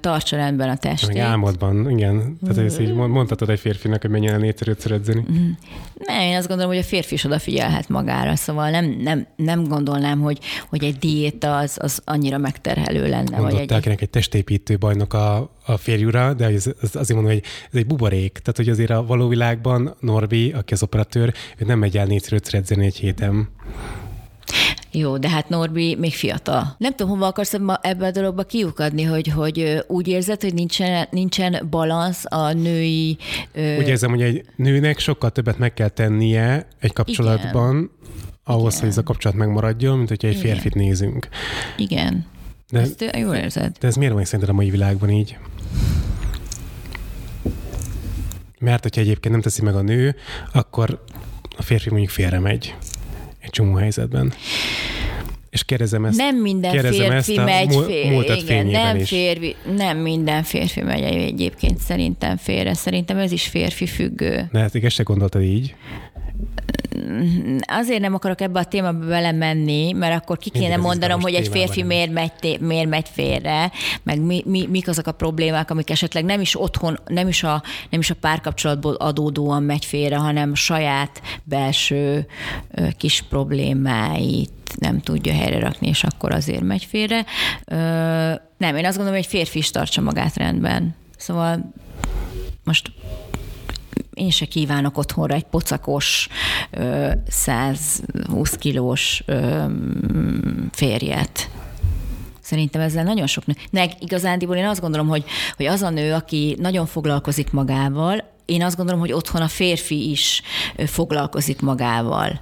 tartsa rendben a testét. álmodban, igen. Tehát ezt így mond- mondhatod egy férfinak, hogy menjen el négyszer, ötször edzeni. Nem, én azt gondolom, hogy a férfi is odafigyelhet magára, szóval nem, nem, nem gondolnám, hogy, hogy egy diéta az, az annyira megterhelő lenne. Vagy Mondott egy, egy testépítő bajnok a, a férjura, de ez, ez azért mondom, hogy ez egy buborék. Tehát, hogy azért a való világban Norbi, aki az operatőr, ő nem megy el négyszer, ötször edzeni egy héten. Jó, de hát Norbi még fiatal. Nem tudom, hova akarsz ebbe a dologba kiukadni, hogy, hogy úgy érzed, hogy nincsen, nincsen balansz a női... Ö, Úgy érzem, hogy egy nőnek sokkal többet meg kell tennie egy kapcsolatban, Igen. ahhoz, Igen. hogy ez a kapcsolat megmaradjon, mint hogyha egy Igen. férfit nézünk. igen. De, Ezt jól érzed. de ez miért van szerinted a mai világban így? Mert hogyha egyébként nem teszi meg a nő, akkor a férfi mondjuk félre megy egy csomó helyzetben. És kérdezem ezt, nem minden kérdezem férfi ezt megy múltat Igen, nem, is. férfi, nem minden férfi megy egyébként szerintem félre. Szerintem ez is férfi függő. Ne, hát ezt se gondoltad így. Azért nem akarok ebbe a témába belemenni, mert akkor ki kéne Mindig mondanom, hogy egy férfi miért megy, té- miért megy félre, meg mi, mi, mik azok a problémák, amik esetleg nem is otthon, nem is a, nem is a párkapcsolatból adódóan megy félre, hanem saját belső kis problémáit nem tudja helyre rakni, és akkor azért megy félre. Ö, nem, én azt gondolom, hogy egy férfi is tartsa magát rendben. Szóval most én se kívánok otthonra egy pocakos, ö, 120 kilós férjet. Szerintem ezzel nagyon sok nő. Meg igazándiból én azt gondolom, hogy, hogy az a nő, aki nagyon foglalkozik magával, én azt gondolom, hogy otthon a férfi is foglalkozik magával.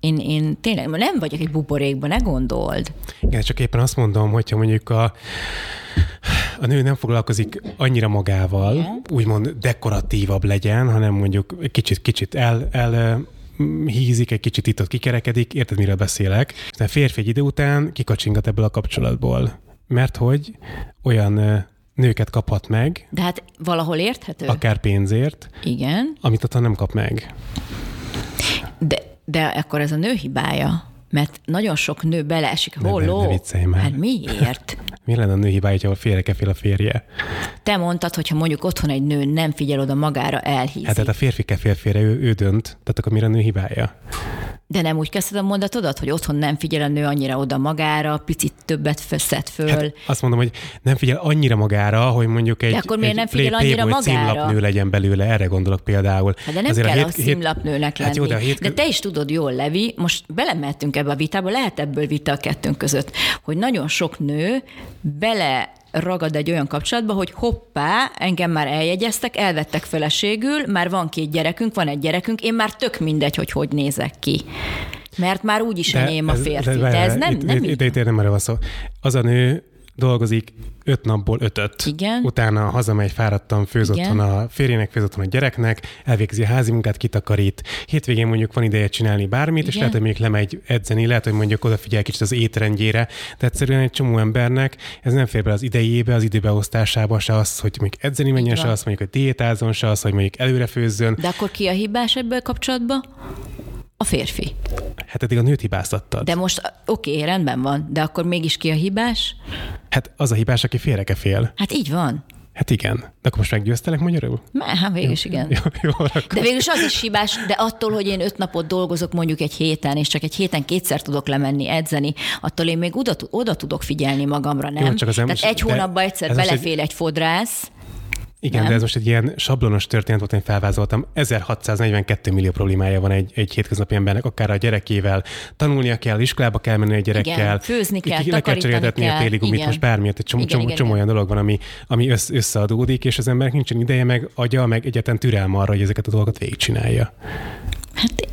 Én, én tényleg nem vagyok egy buborékban, ne gondold. Igen, csak éppen azt mondom, hogyha mondjuk a, a nő nem foglalkozik annyira magával, Igen. úgymond dekoratívabb legyen, hanem mondjuk egy kicsit, kicsit el, el hízik, egy kicsit itt kikerekedik, érted, miről beszélek. De a férfi egy idő után kikacsingat ebből a kapcsolatból. Mert hogy olyan nőket kaphat meg, De hát valahol érthető? akár pénzért, Igen, amit otthon nem kap meg. de, de akkor ez a nő hibája. Mert nagyon sok nő beleesik. Ne- ne- Holló. ne viccelj már. Hát miért? [LAUGHS] Mi lenne a nő hibája, ahol félre fél a férje? Te mondtad, hogy ha mondjuk otthon egy nő nem figyel oda magára, elhízik. Hát tehát a férfi kefél félre, ő, ő dönt, tehát akkor mire a nő hibája? De nem úgy kezdted a mondatodat, hogy otthon nem figyel a nő annyira oda magára, picit többet szed föl. Hát azt mondom, hogy nem figyel annyira magára, hogy mondjuk egy, De akkor miért egy nem figyel Play- annyira magára? címlapnő legyen belőle, erre gondolok például. Hát de nem Azért kell a, hét- hét- színlapnőnek lenni. Hát jó, de a hét... de te is tudod jól, Levi, most belemehetünk ebbe a vitába, lehet ebből vita a kettőnk között, hogy nagyon sok nő bele ragad egy olyan kapcsolatba, hogy hoppá, engem már eljegyeztek, elvettek feleségül, már van két gyerekünk, van egy gyerekünk, én már tök mindegy, hogy hogy nézek ki. Mert már úgy is enyém a férfi. De, várjál, ez nem, nem itt, így itt, itt nem erről van szó. Az a nő dolgozik öt napból ötöt. Igen. Utána hazamegy fáradtan, főz otthon a férjének, főz otthon a gyereknek, elvégzi a házi munkát, kitakarít. Hétvégén mondjuk van ideje csinálni bármit, és Igen. lehet, hogy mondjuk lemegy edzeni, lehet, hogy mondjuk odafigyel kicsit az étrendjére, de egyszerűen egy csomó embernek ez nem fér bele az idejébe, az időbeosztásába, se az, hogy mondjuk edzeni menjen, se az, mondjuk, hogy diétázzon, se az, hogy mondjuk előre főzzön. De akkor ki a hibás ebből kapcsolatban? A férfi. Hát eddig a nőt hibáztattad. De most oké, okay, rendben van, de akkor mégis ki a hibás? Hát az a hibás, aki félre fél. Hát így van. Hát igen. De akkor most meggyőztelek magyarul? Hát végül is igen. Jó, jó, akkor. De végül is az is hibás, de attól, hogy én öt napot dolgozok mondjuk egy héten, és csak egy héten kétszer tudok lemenni, edzeni, attól én még oda, oda tudok figyelni magamra, nem? Jó, csak az nem- Tehát egy hónapban egyszer belefél egy fodrász, Igen, Nem? de ez most egy ilyen sablonos történet volt, én felvázoltam. 1642 millió problémája van egy, egy hétköznapi embernek, akár a gyerekével. Tanulnia kell, iskolába kell menni a gyerekkel. Igen, főzni kell, ki- le kell cseréltetni a kell. téli gumit, Igen. most bármiért, egy csomó, Igen, csomó, igen, csomó igen. olyan dolog van, ami, ami össz, összeadódik, és az embernek nincsen ideje, meg agya, meg egyetlen türelme arra, hogy ezeket a dolgokat végigcsinálja. hát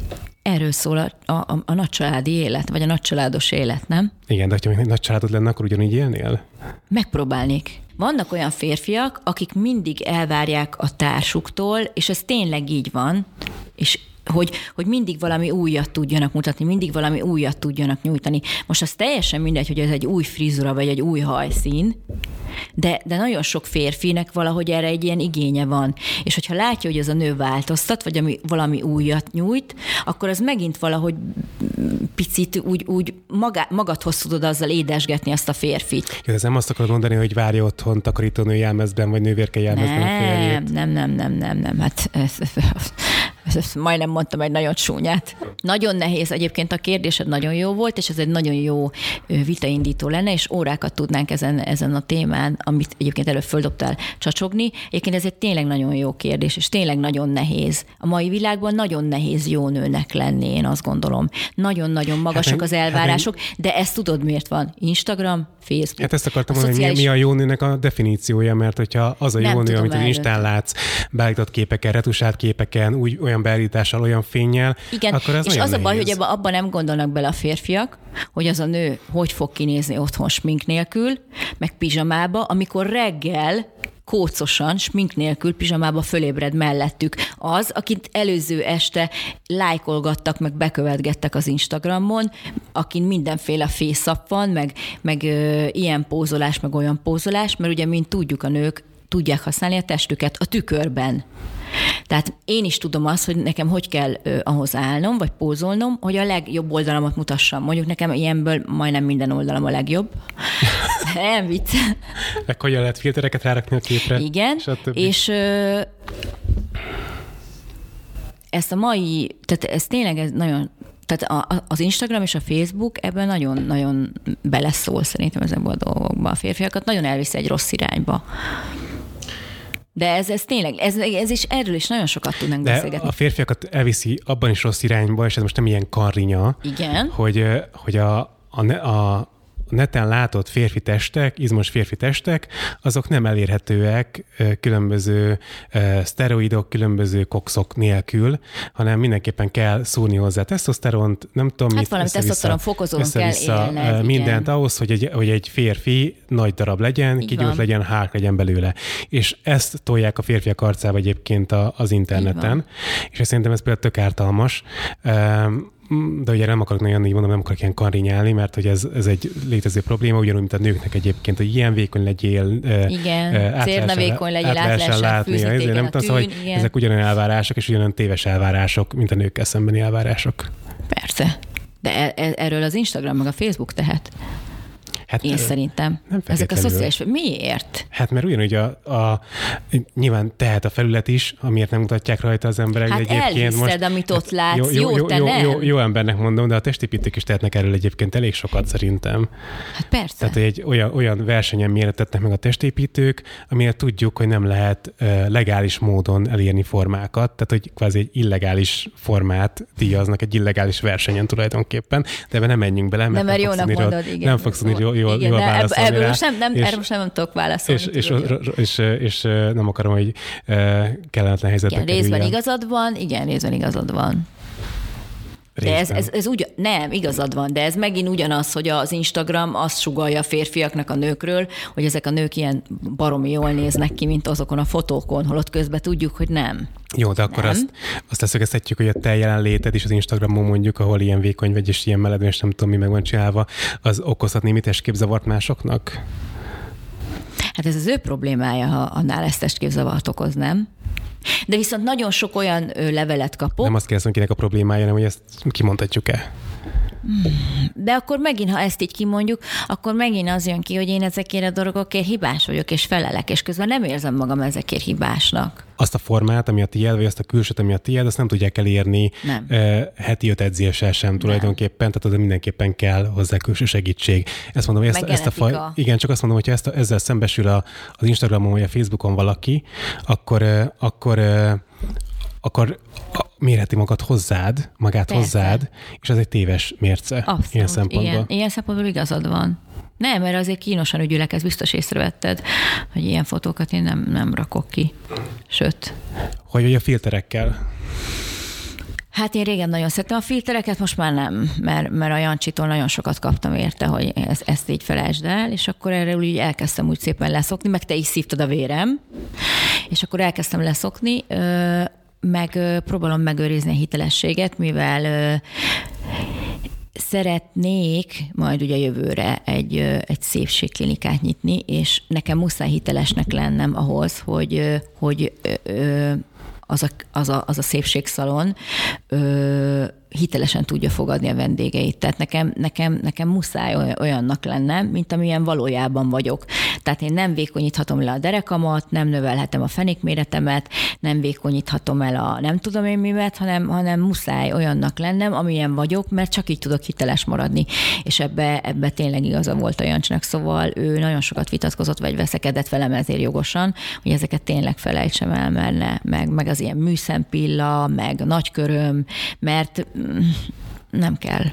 erről szól a, a, a nagycsaládi élet, vagy a nagycsaládos élet, nem? Igen, de ha még nagy családod lenne, akkor ugyanígy élnél? Megpróbálnék. Vannak olyan férfiak, akik mindig elvárják a társuktól, és ez tényleg így van, és hogy, hogy mindig valami újat tudjanak mutatni, mindig valami újat tudjanak nyújtani. Most az teljesen mindegy, hogy ez egy új frizura, vagy egy új hajszín, de, de nagyon sok férfinek valahogy erre egy ilyen igénye van. És hogyha látja, hogy ez a nő változtat, vagy ami, valami újat nyújt, akkor az megint valahogy picit úgy, úgy magá, magadhoz tudod azzal édesgetni azt a férfit. Jó, ez nem azt akarod mondani, hogy várja otthon takarítónő jelmezben, vagy nővérke jelmezben a Nem, férjét. nem, nem, nem, nem, nem. Hát ez, majdnem mondtam egy nagyon csúnyát. Nagyon nehéz. Egyébként a kérdésed nagyon jó volt, és ez egy nagyon jó vitaindító lenne, és órákat tudnánk ezen, ezen a témán, amit egyébként előbb földobtál csacsogni. Egyébként ez egy tényleg nagyon jó kérdés, és tényleg nagyon nehéz. A mai világban nagyon nehéz jó nőnek lenni, én azt gondolom. Nagyon-nagyon magasak Hát az hát elvárások, de ezt tudod miért van? Instagram, Facebook. Hát ezt akartam a mondani, szociális- mi a jó nőnek a definíciója, mert hogyha az a Nem jó nő, tudom amit az. Instán látsz, beállított képeken, retusált képeken, úgy olyan beállítással, olyan fényjel, Igen, akkor ez és az a baj, nehéz. hogy abban nem gondolnak bele a férfiak, hogy az a nő hogy fog kinézni otthon smink nélkül, meg pizsamába, amikor reggel kócosan, smink nélkül, pizsamába fölébred mellettük. Az, akit előző este lájkolgattak, meg bekövetgettek az Instagramon, akin mindenféle fészap van, meg, meg ö, ilyen pózolás, meg olyan pózolás, mert ugye, mint tudjuk, a nők tudják használni a testüket a tükörben. Tehát én is tudom azt, hogy nekem hogy kell ahhoz állnom, vagy pózolnom, hogy a legjobb oldalamat mutassam. Mondjuk nekem ilyenből majdnem minden oldalam a legjobb. [LAUGHS] Nem vicc. Meg hogyan lehet filtereket rárakni a képre. Igen, stb. és ö, ezt a mai, tehát ez tényleg ez nagyon, tehát a, az Instagram és a Facebook ebben nagyon-nagyon beleszól szerintem ezekben a dolgokban. A férfiakat nagyon elvisz egy rossz irányba. De ez, ez tényleg, ez, ez is erről is nagyon sokat tudnánk De beszélgetni. a férfiakat elviszi abban is rossz irányba, és ez most nem ilyen karrinya, Igen. hogy, hogy a, a a neten látott férfi testek, izmos férfi testek, azok nem elérhetőek különböző szteroidok, különböző kokszok nélkül, hanem mindenképpen kell szúrni hozzá tesztoszteront, nem tudom Hát mit, valami tesztoszteron fokozón kell élned, ö, igen. mindent ahhoz, hogy egy, hogy egy férfi nagy darab legyen, Így kigyújt van. legyen, hák legyen belőle. És ezt tolják a férfiak arcába egyébként a, az interneten, és szerintem ez például tök ártalmas. De ugye nem akarok nagyon így mondom, nem akarok ilyen karrinyálni, mert hogy ez, ez egy létező probléma, ugyanúgy, mint a nőknek egyébként, hogy ilyen vékony legyél, Igen, cérna vékony legyél, át lehessen látni. fűzni Ezért téged nem a tudom, tűn, hogy igen. ezek ugyanolyan elvárások, és ugyanolyan téves elvárások, mint a nőkkel szembeni elvárások. Persze. De e- e- erről az Instagram meg a Facebook tehet. Hát, Én szerintem. nem Ezek a szociális... Miért? Hát mert ugyanúgy a, a, nyilván tehet a felület is, amiért nem mutatják rajta az emberek. Hát de egyébként elhiszed, amit ott látsz. Jó, jó, te jó, nem. jó, jó, embernek mondom, de a testépítők is tehetnek erről egyébként elég sokat szerintem. Hát persze. Tehát, hogy egy olyan, olyan versenyen méretetnek meg a testépítők, amire tudjuk, hogy nem lehet legális módon elérni formákat, tehát hogy kvázi egy illegális formát díjaznak egy illegális versenyen tulajdonképpen, de ebbe nem menjünk bele, mert nem, mert nem fogsz tudni, mondod, igen. nem fogsz tudni jól, jól, igen, jól ebb- ebből rá. most nem, nem, És- erre most nem tudok válaszolni. és, és, és, és, nem akarom, hogy kellemetlen helyzetbe igen, részben igazad van, igen, részben igazad van. De ez, ez, ez úgy, nem, igazad van, de ez megint ugyanaz, hogy az Instagram azt sugalja a férfiaknak a nőkről, hogy ezek a nők ilyen baromi jól néznek ki, mint azokon a fotókon, holott közben tudjuk, hogy nem. Jó, de akkor Nem. azt, azt leszögezhetjük, hogy a te jelenléted is az Instagramon mondjuk, ahol ilyen vékony vagy és ilyen meledven, és nem tudom, mi meg van csinálva, az okozhat némi testképzavart másoknak? Hát ez az ő problémája, ha annál ezt testképzavart okoz, nem? De viszont nagyon sok olyan levelet kapok, Nem azt kérdezem, kinek a problémája, hanem hogy ezt kimondhatjuk-e. De akkor megint, ha ezt így kimondjuk, akkor megint az jön ki, hogy én ezekért a dolgokért hibás vagyok, és felelek, és közben nem érzem magam ezekért hibásnak. Azt a formát, ami a tiéd, vagy azt a külsőt, ami a tiéd, azt nem tudják elérni Nem. heti öt edzéssel sem tulajdonképpen, tehát oda mindenképpen kell hozzá külső segítség. Ezt mondom, ezt, ezt a faj, igen, csak azt mondom, hogy ezt a, ezzel szembesül a, az Instagramon vagy a Facebookon valaki, akkor, akkor, akkor mérheti magad hozzád, magát Persze. hozzád, és ez egy téves mérce Abszolút, ilyen szempontból. Igen, ilyen szempontból igazad van. Nem, mert azért kínosan ügyülek, ezt biztos észrevetted, hogy ilyen fotókat én nem, nem rakok ki. Sőt, Hogy vagy a filterekkel? Hát én régen nagyon szerettem a filtereket, most már nem, mert, mert a Jancsitól nagyon sokat kaptam érte, hogy ezt, ezt így felejtsd el, és akkor erre úgy elkezdtem úgy szépen leszokni, meg te is szívtad a vérem, és akkor elkezdtem leszokni, meg próbálom megőrizni a hitelességet, mivel szeretnék majd ugye jövőre egy, egy szépségklinikát nyitni, és nekem muszáj hitelesnek lennem ahhoz, hogy, hogy az a, az a, az a szépségszalon hitelesen tudja fogadni a vendégeit. Tehát nekem, nekem, nekem muszáj oly- olyannak lennem, mint amilyen valójában vagyok. Tehát én nem vékonyíthatom le a derekamat, nem növelhetem a fenékméretemet, nem vékonyíthatom el a nem tudom én mimet, hanem, hanem muszáj olyannak lennem, amilyen vagyok, mert csak így tudok hiteles maradni. És ebbe, ebbe tényleg igaza volt a Jancsinak, szóval ő nagyon sokat vitatkozott, vagy veszekedett velem ezért jogosan, hogy ezeket tényleg felejtsem el, mert ne, meg, meg az ilyen műszempilla, meg nagyköröm, mert nem kell.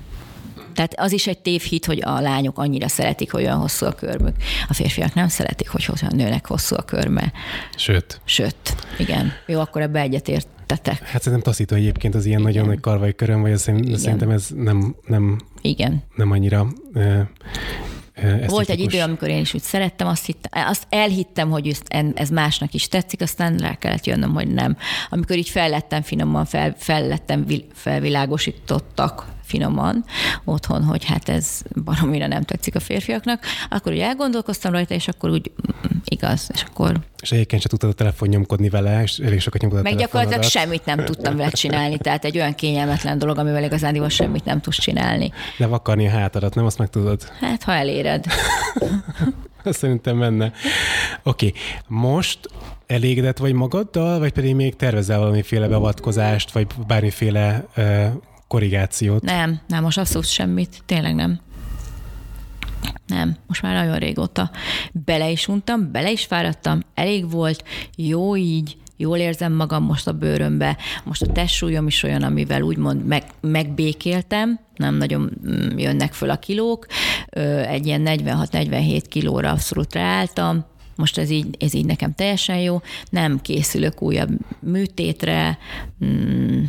Tehát az is egy tévhit, hogy a lányok annyira szeretik, hogy olyan hosszú a körmük. A férfiak nem szeretik, hogy a nőnek hosszú a körme. Sőt, Sőt, igen. Jó, akkor ebbe egyetértetek. hát szerintem taszító egyébként az ilyen Igen. nagyon nagy karvai köröm, vagy az szerintem ez nem, nem, Igen. nem annyira ö, Volt egy idő, amikor én is úgy szerettem, azt, hittem, azt elhittem, hogy ez másnak is tetszik, aztán rá kellett jönnöm, hogy nem. Amikor így fellettem finoman, fel, fellettem felvilágosítottak finoman otthon, hogy hát ez baromira nem tetszik a férfiaknak, akkor úgy elgondolkoztam rajta, és akkor úgy mm, igaz, és akkor... És egyébként sem tudtad a telefon nyomkodni vele, és elég sokat nyomkodtad Meg gyakorlatilag semmit nem tudtam vele csinálni, tehát egy olyan kényelmetlen dolog, amivel igazán semmit nem tudsz csinálni. De vakarni a hátadat, nem azt meg tudod? Hát, ha eléred. [LAUGHS] Szerintem menne. Oké, okay. most elégedett vagy magaddal, vagy pedig még tervezel valamiféle beavatkozást, vagy bármiféle uh, korrigációt? Nem, nem, most abszolút semmit, tényleg nem. Nem, most már nagyon régóta. Bele is untam, bele is fáradtam, elég volt, jó így, jól érzem magam most a bőrömbe, most a testsúlyom is olyan, amivel úgymond meg, megbékéltem, nem nagyon mm, jönnek föl a kilók, egy ilyen 46-47 kilóra abszolút ráálltam, most ez így, ez így nekem teljesen jó, nem készülök újabb műtétre, mm,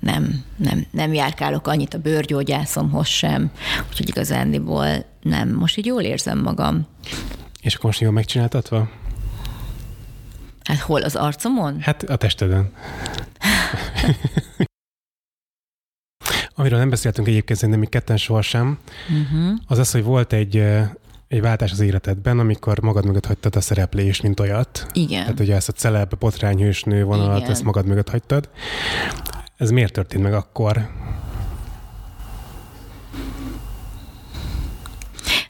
nem, nem, nem járkálok annyit a bőrgyógyászomhoz sem, úgyhogy igazándiból nem, most így jól érzem magam. És akkor most jól megcsináltatva? Hát hol, az arcomon? Hát a testeden. [LAUGHS] Amiről nem beszéltünk egyébként szerintem még ketten sohasem, uh-huh. az az, hogy volt egy egy váltás az életedben, amikor magad mögött hagytad a szereplést, mint olyat. Igen. Tehát ugye ezt a celeb, botrányhősnő vonalat, Igen. ezt magad mögött hagytad. Ez miért történt meg akkor?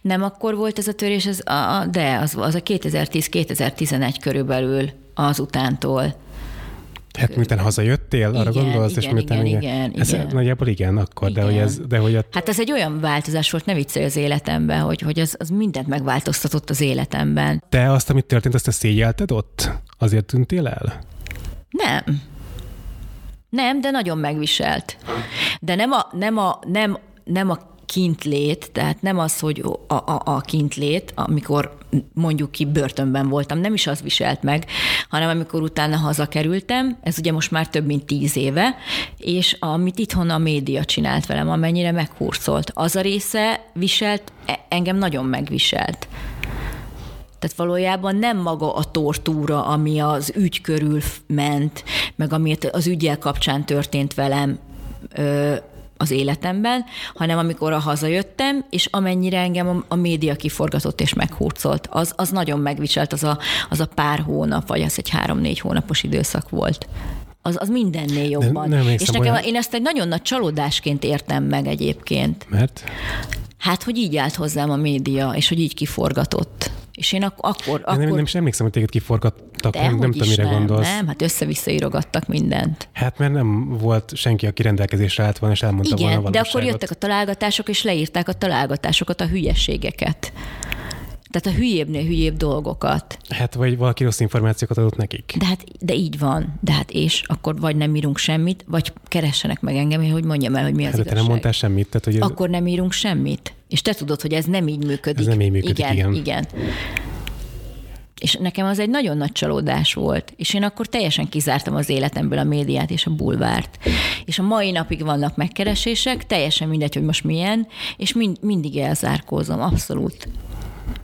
Nem akkor volt ez a törés, ez a, de az, az a 2010-2011 körülbelül az utántól. Hát miután hazajöttél, arra igen, gondolsz, igen, és miután igen, igen, igen, ez igen. Nagyjából igen, akkor, igen. de hogy ez... De hogy a... Hát ez egy olyan változás volt, ne viccelj az életemben, hogy, hogy az, az mindent megváltoztatott az életemben. Te azt, amit történt, azt te szégyelted ott? Azért tűntél el? Nem. Nem, de nagyon megviselt. De nem a, nem a, nem, nem a kintlét, tehát nem az, hogy a, a, a kintlét, amikor mondjuk ki börtönben voltam, nem is az viselt meg, hanem amikor utána hazakerültem, ez ugye most már több mint tíz éve, és amit itthon a média csinált velem, amennyire meghurcolt, az a része viselt, e, engem nagyon megviselt. Tehát valójában nem maga a tortúra, ami az ügy körül ment, meg ami az ügyel kapcsán történt velem, az életemben, hanem amikor a hazajöttem, és amennyire engem a, a média kiforgatott és meghurcolt, az, az nagyon megviselt, az a, az a pár hónap, vagy az egy három-négy hónapos időszak volt az, az mindennél jobban. Nem, nem és nekem olyan... én ezt egy nagyon nagy csalódásként értem meg egyébként. Mert? Hát, hogy így állt hozzám a média, és hogy így kiforgatott. És én ak- akkor... akkor... Nem, nem is emlékszem, hogy téged kiforgattak, De nem, nem tudom, mire nem, gondolsz. Nem, hát össze-vissza írogattak mindent. Hát mert nem volt senki, aki rendelkezésre állt volna, és elmondta Igen, volna a de akkor jöttek a találgatások, és leírták a találgatásokat, a hülyeségeket. Tehát a hülyébbnél hülyébb dolgokat. Hát vagy valaki rossz információkat adott nekik. De hát de így van. De hát és akkor vagy nem írunk semmit, vagy keressenek meg engem, hogy mondjam el, hogy mi az hát, igazság. te nem mondtál semmit. Tehát, hogy ez... Akkor nem írunk semmit. És te tudod, hogy ez nem így működik. Ez nem így működik, igen. Igen. igen. És nekem az egy nagyon nagy csalódás volt, és én akkor teljesen kizártam az életemből a médiát és a bulvárt. És a mai napig vannak megkeresések, teljesen mindegy, hogy most milyen, és mind, mindig elzárkózom, abszolút.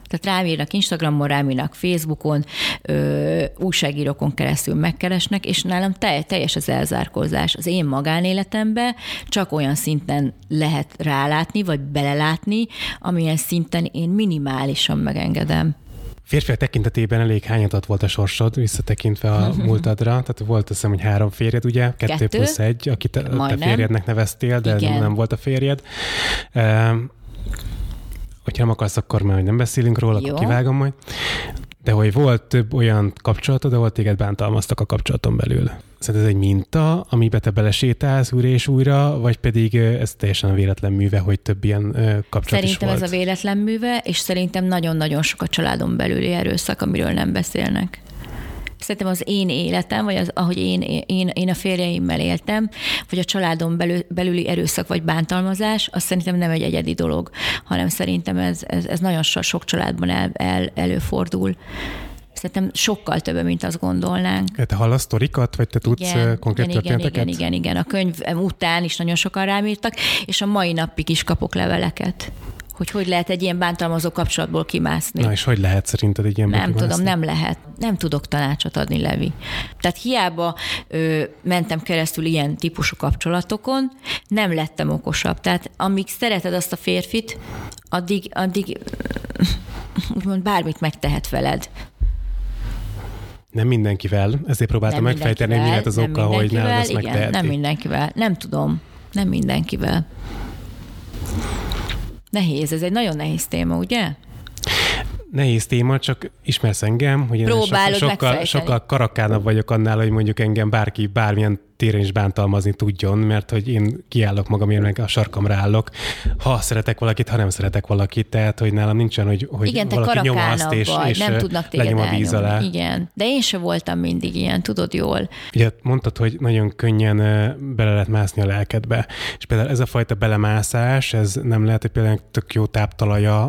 Tehát rám írnak Instagramon, rám írnak Facebookon, ö, újságírókon keresztül megkeresnek, és nálam telj, teljes az elzárkózás. Az én magánéletembe csak olyan szinten lehet rálátni, vagy belelátni, amilyen szinten én minimálisan megengedem. Férfiak tekintetében elég hányatat volt a sorsod, visszatekintve a [LAUGHS] múltadra. Tehát volt azt hiszem, hogy három férjed, ugye? Kettő, Kettő plusz egy, akit te, te férjednek neveztél, de Igen. nem volt a férjed hogyha nem akarsz, akkor már nem beszélünk róla, Jó. akkor kivágom majd. De hogy volt több olyan kapcsolatod, ahol téged bántalmaztak a kapcsolaton belül. Szóval ez egy minta, amibe te belesétálsz újra és újra, vagy pedig ez teljesen a véletlen műve, hogy több ilyen kapcsolat Szerintem is volt? ez a véletlen műve, és szerintem nagyon-nagyon sok a családon belüli erőszak, amiről nem beszélnek szerintem az én életem, vagy az, ahogy én, én, én a férjeimmel éltem, vagy a családon belül, belüli erőszak vagy bántalmazás, az szerintem nem egy egyedi dolog, hanem szerintem ez, ez, ez nagyon sok családban el, el, előfordul. Szerintem sokkal több, mint azt gondolnánk. Te hallasz sztorikat, vagy te tudsz igen, konkrét igen, történeteket? Igen, igen, igen. A könyv után is nagyon sokan rám írtak, és a mai napig is kapok leveleket hogy hogy lehet egy ilyen bántalmazó kapcsolatból kimászni. Na és hogy lehet szerinted egy ilyen Nem tudom, nem lehet. Nem tudok tanácsot adni, Levi. Tehát hiába ö, mentem keresztül ilyen típusú kapcsolatokon, nem lettem okosabb. Tehát amíg szereted azt a férfit, addig, addig úgymond bármit megtehet veled. Nem mindenkivel, ezért próbáltam nem megfejteni, mi lehet az oka, hogy nálam ezt igen, megteheti. Nem mindenkivel, nem tudom. Nem mindenkivel. Nehéz, ez egy nagyon nehéz téma, ugye? Nehéz téma, csak ismersz engem, hogy én Próbálod sokkal, sokkal, sokkal karakánabb vagyok annál, hogy mondjuk engem bárki bármilyen téren is bántalmazni tudjon, mert hogy én kiállok magamért, meg a sarkamra állok, ha szeretek valakit, ha nem szeretek valakit, tehát hogy nálam nincsen, hogy, hogy Igen, te valaki nyom azt, és, vagy, és nem tudnak téged a víz alá. Igen, de én sem voltam mindig ilyen, tudod jól. Ugye mondtad, hogy nagyon könnyen bele lehet mászni a lelkedbe, és például ez a fajta belemászás, ez nem lehet, hogy például tök jó táptalaja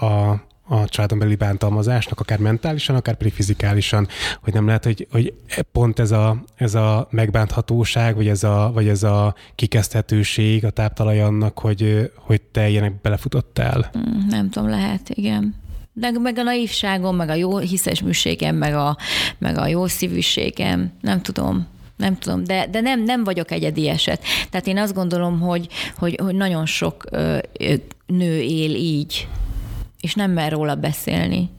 a a családon belüli bántalmazásnak, akár mentálisan, akár pedig fizikálisan, hogy nem lehet, hogy, hogy pont ez a, ez a megbánthatóság, vagy ez a, vagy ez a kikezdhetőség a táptalaj annak, hogy, hogy te ilyenek belefutottál? Mm, nem tudom, lehet, igen. De meg a naívságom, meg a jó hiszesműségem, meg a, meg a jó szívűségem, nem tudom nem tudom, de, de nem, nem vagyok egyedi eset. Tehát én azt gondolom, hogy, hogy, hogy nagyon sok ö, nő él így, és nem mer róla beszélni.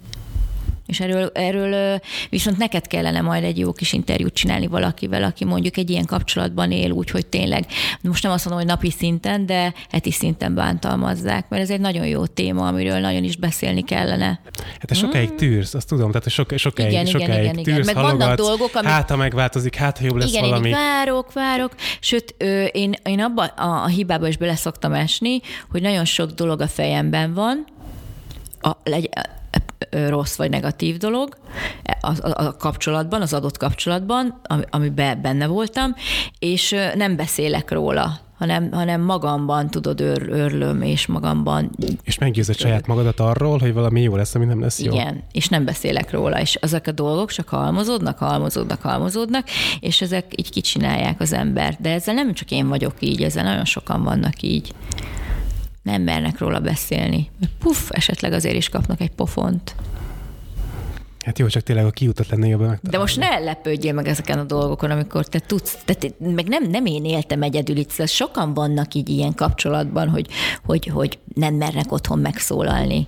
És erről, erről viszont neked kellene majd egy jó kis interjút csinálni valakivel, aki mondjuk egy ilyen kapcsolatban él, úgy, hogy tényleg, most nem azt mondom, hogy napi szinten, de heti szinten bántalmazzák, mert ez egy nagyon jó téma, amiről nagyon is beszélni kellene. Hát te sokáig hmm. tűrsz, azt tudom, tehát sok, sokáig, igen, sokáig igen, tűrsz, igen. Meg vannak dolgok, amik... hát ha megváltozik, hát ha jobb lesz igen, valami. Igen, várok, várok, sőt, ö, én, én abba a, a hibába is bele szoktam esni, hogy nagyon sok dolog a fejemben van, a, legy, rossz vagy negatív dolog a, a, a kapcsolatban, az adott kapcsolatban, ami, amiben benne voltam, és nem beszélek róla hanem, hanem magamban, tudod, őr, őrlöm, és magamban... És meggyőzöd saját magadat arról, hogy valami jó lesz, ami nem lesz jó. Igen, és nem beszélek róla, és ezek a dolgok csak halmozódnak, halmozódnak, halmozódnak, és ezek így kicsinálják az embert. De ezzel nem csak én vagyok így, ezzel nagyon sokan vannak így nem mernek róla beszélni. Puff, esetleg azért is kapnak egy pofont. Hát jó, csak tényleg a kiutat lenne jobb megtalálni. De most ne lepődjél meg ezeken a dolgokon, amikor te tudsz, te, meg nem, nem én éltem egyedül itt, sokan vannak így ilyen kapcsolatban, hogy, hogy, hogy nem mernek otthon megszólalni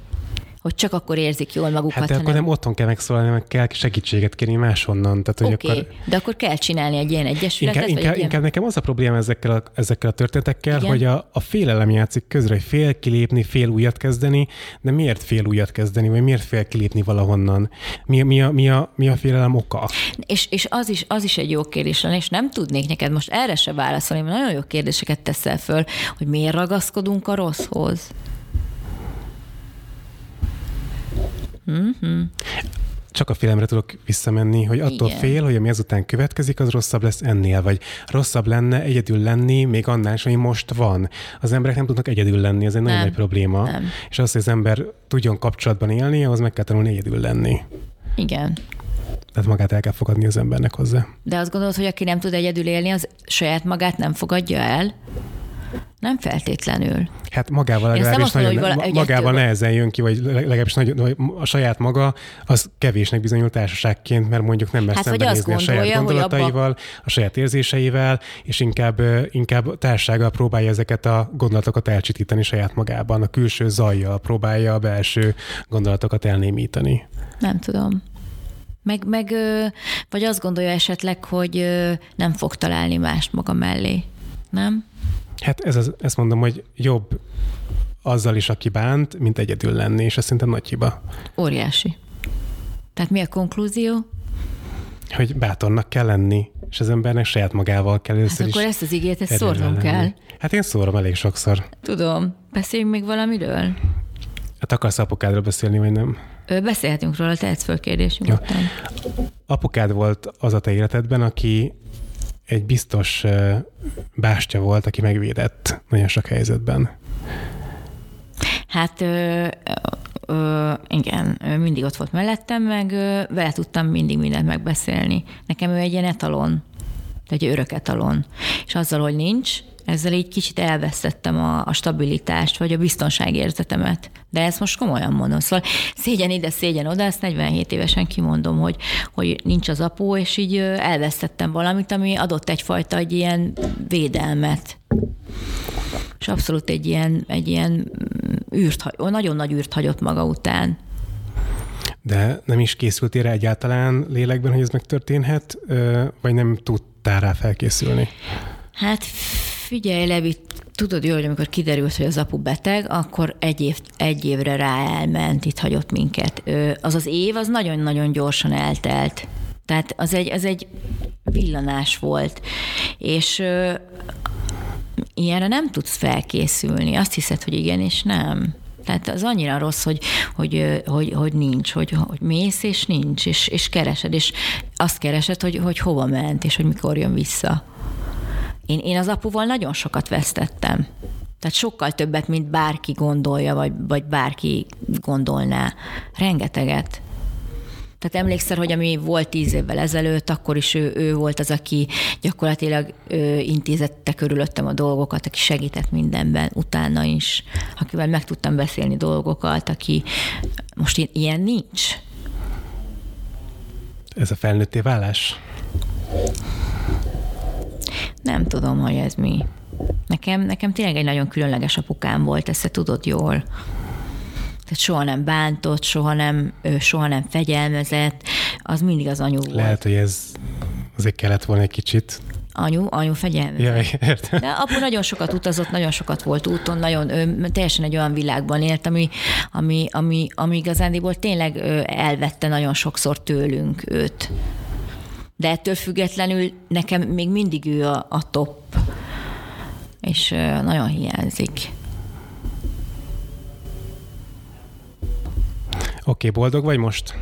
hogy csak akkor érzik jól magukat. Hát de hanem... akkor nem otthon kell megszólalni, meg kell segítséget kérni máshonnan. Tehát, hogy okay, akkor... de akkor kell csinálni egy ilyen egyesületet? Inkább, inkább, ilyen... inkább nekem az a probléma ezekkel a, ezekkel a történetekkel, Igen? hogy a, a félelem játszik közre, hogy fél kilépni, fél újat kezdeni, de miért fél újat kezdeni, vagy miért fél kilépni valahonnan? Mi, mi, a, mi, a, mi a félelem oka? És, és az, is, az is egy jó kérdés lenne, és nem tudnék neked most erre se válaszolni, mert nagyon jó kérdéseket teszel föl, hogy miért ragaszkodunk a rosszhoz. Mm-hmm. Csak a félemre tudok visszamenni, hogy attól Igen. fél, hogy ami ezután következik, az rosszabb lesz ennél, vagy rosszabb lenne egyedül lenni, még annál is, ami most van. Az emberek nem tudnak egyedül lenni, ez egy nagyon nagy probléma. Nem. És az, hogy az ember tudjon kapcsolatban élni, ahhoz meg kell tanulni egyedül lenni. Igen. Tehát magát el kell fogadni az embernek hozzá. De azt gondolod, hogy aki nem tud egyedül élni, az saját magát nem fogadja el? Nem feltétlenül. Hát magával legalábbis nagyon, mondom, vala, magával nehezen jön ki, vagy legalábbis nagyon, a saját maga az kevésnek bizonyul társaságként, mert mondjuk nem mer hát, szembenézni a saját gondolataival, abba... a saját érzéseivel, és inkább, inkább társággal próbálja ezeket a gondolatokat elcsitítani saját magában, a külső zajjal próbálja a belső gondolatokat elnémítani. Nem tudom. Meg, meg vagy azt gondolja esetleg, hogy nem fog találni mást maga mellé. Nem? Hát ez az, ezt mondom, hogy jobb azzal is, aki bánt, mint egyedül lenni, és ez szerintem nagy hiba. Óriási. Tehát mi a konklúzió? Hogy bátornak kell lenni, és az embernek saját magával kell először hát akkor is ezt az igét, ezt szórnom kell. Hát én szórom elég sokszor. Tudom. Beszéljünk még valamiről? Hát akarsz apukádról beszélni, vagy nem? Ö, beszélhetünk róla, tehetsz föl kérdés nyugodtan. Apukád volt az a te életedben, aki egy biztos bástya volt, aki megvédett nagyon sok helyzetben. Hát ö, ö, igen, mindig ott volt mellettem, meg ö, vele tudtam mindig mindent megbeszélni. Nekem ő egy ilyen etalon, egy örök etalon. És azzal, hogy nincs, ezzel így kicsit elvesztettem a, a stabilitást, vagy a biztonságérzetemet. De ezt most komolyan mondom. Szóval szégyen ide, szégyen oda, ezt 47 évesen kimondom, hogy, hogy nincs az apó, és így elvesztettem valamit, ami adott egyfajta egy ilyen védelmet. És abszolút egy ilyen, egy ilyen űrt, nagyon nagy űrt hagyott maga után. De nem is készültél rá egyáltalán lélekben, hogy ez megtörténhet, vagy nem tudtál rá felkészülni? Hát figyelj, Levi, tudod jó, hogy amikor kiderült, hogy az apu beteg, akkor egy, év, egy évre rá elment, itt hagyott minket. Az az év, az nagyon-nagyon gyorsan eltelt. Tehát az egy, az egy villanás volt. És ilyenre nem tudsz felkészülni. Azt hiszed, hogy igen és nem. Tehát az annyira rossz, hogy, hogy, hogy, hogy nincs, hogy, hogy mész és nincs, és, és keresed, és azt keresed, hogy, hogy hova ment, és hogy mikor jön vissza. Én, én az apuval nagyon sokat vesztettem. Tehát sokkal többet, mint bárki gondolja, vagy, vagy bárki gondolná. Rengeteget. Tehát emlékszel, hogy ami volt tíz évvel ezelőtt, akkor is ő, ő volt az, aki gyakorlatilag ő intézette körülöttem a dolgokat, aki segített mindenben, utána is, akivel meg tudtam beszélni dolgokat, aki most ilyen nincs. Ez a felnőtté válás? Nem tudom, hogy ez mi. Nekem, nekem tényleg egy nagyon különleges apukám volt, ezt te tudod jól. Tehát soha nem bántott, soha nem, soha nem fegyelmezett, az mindig az anyu volt. Lehet, hogy ez azért kellett volna egy kicsit. Anyu, anyu fegyelmezett. Ja, értem. De apu nagyon sokat utazott, nagyon sokat volt úton, nagyon ő, teljesen egy olyan világban élt, ami, ami, ami, ami igazándiból tényleg elvette nagyon sokszor tőlünk őt. De ettől függetlenül nekem még mindig ő a, a top, és nagyon hiányzik. Oké, okay, boldog vagy most?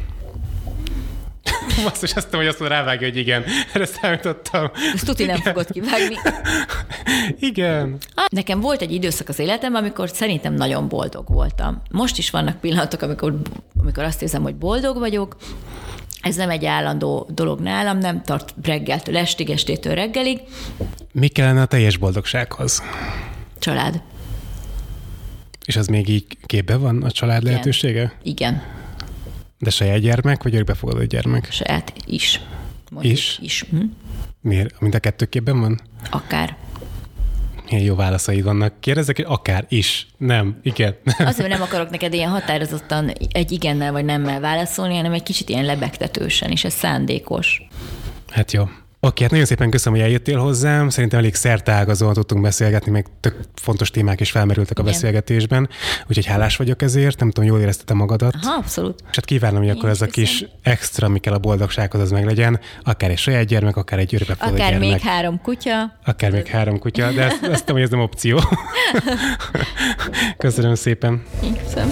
Basszus, azt mondom, hogy azt rávágja, hogy igen. Erre számítottam. Ezt tuti nem fogod kivágni. igen. Nekem volt egy időszak az életemben, amikor szerintem nagyon boldog voltam. Most is vannak pillanatok, amikor, amikor azt érzem, hogy boldog vagyok, ez nem egy állandó dolog nálam, nem tart reggeltől estig, estétől reggelig. Mi kellene a teljes boldogsághoz? Család. És az még így képbe van a család Igen. lehetősége? Igen. De saját gyermek, vagy örökbefogadó gyermek? Saját is. Mondjuk is? Is. Hm? Miért? Mind a kettő képben van? Akár. Milyen jó válaszaid vannak. Kérdezek, hogy akár is. Nem, igen. Azért nem akarok neked ilyen határozottan egy igennel vagy nemmel válaszolni, hanem egy kicsit ilyen lebegtetősen, és ez szándékos. Hát jó. Oké, hát nagyon szépen köszönöm, hogy eljöttél hozzám. Szerintem elég szerteágazóan tudtunk beszélgetni, meg tök fontos témák is felmerültek a Igen. beszélgetésben, úgyhogy hálás vagyok ezért. Nem tudom, jól érezted magadat. Aha, abszolút. És hát kívánom, hogy Én akkor ez a kis extra, ami kell a boldogsághoz, az meg legyen. Akár egy saját gyermek, akár egy örökbefogadó Akár gyermek. még három kutya. Akár még három kutya, de ezt, azt tudom, hogy ez nem opció. [LAUGHS] Köszönöm szépen. Köszönöm.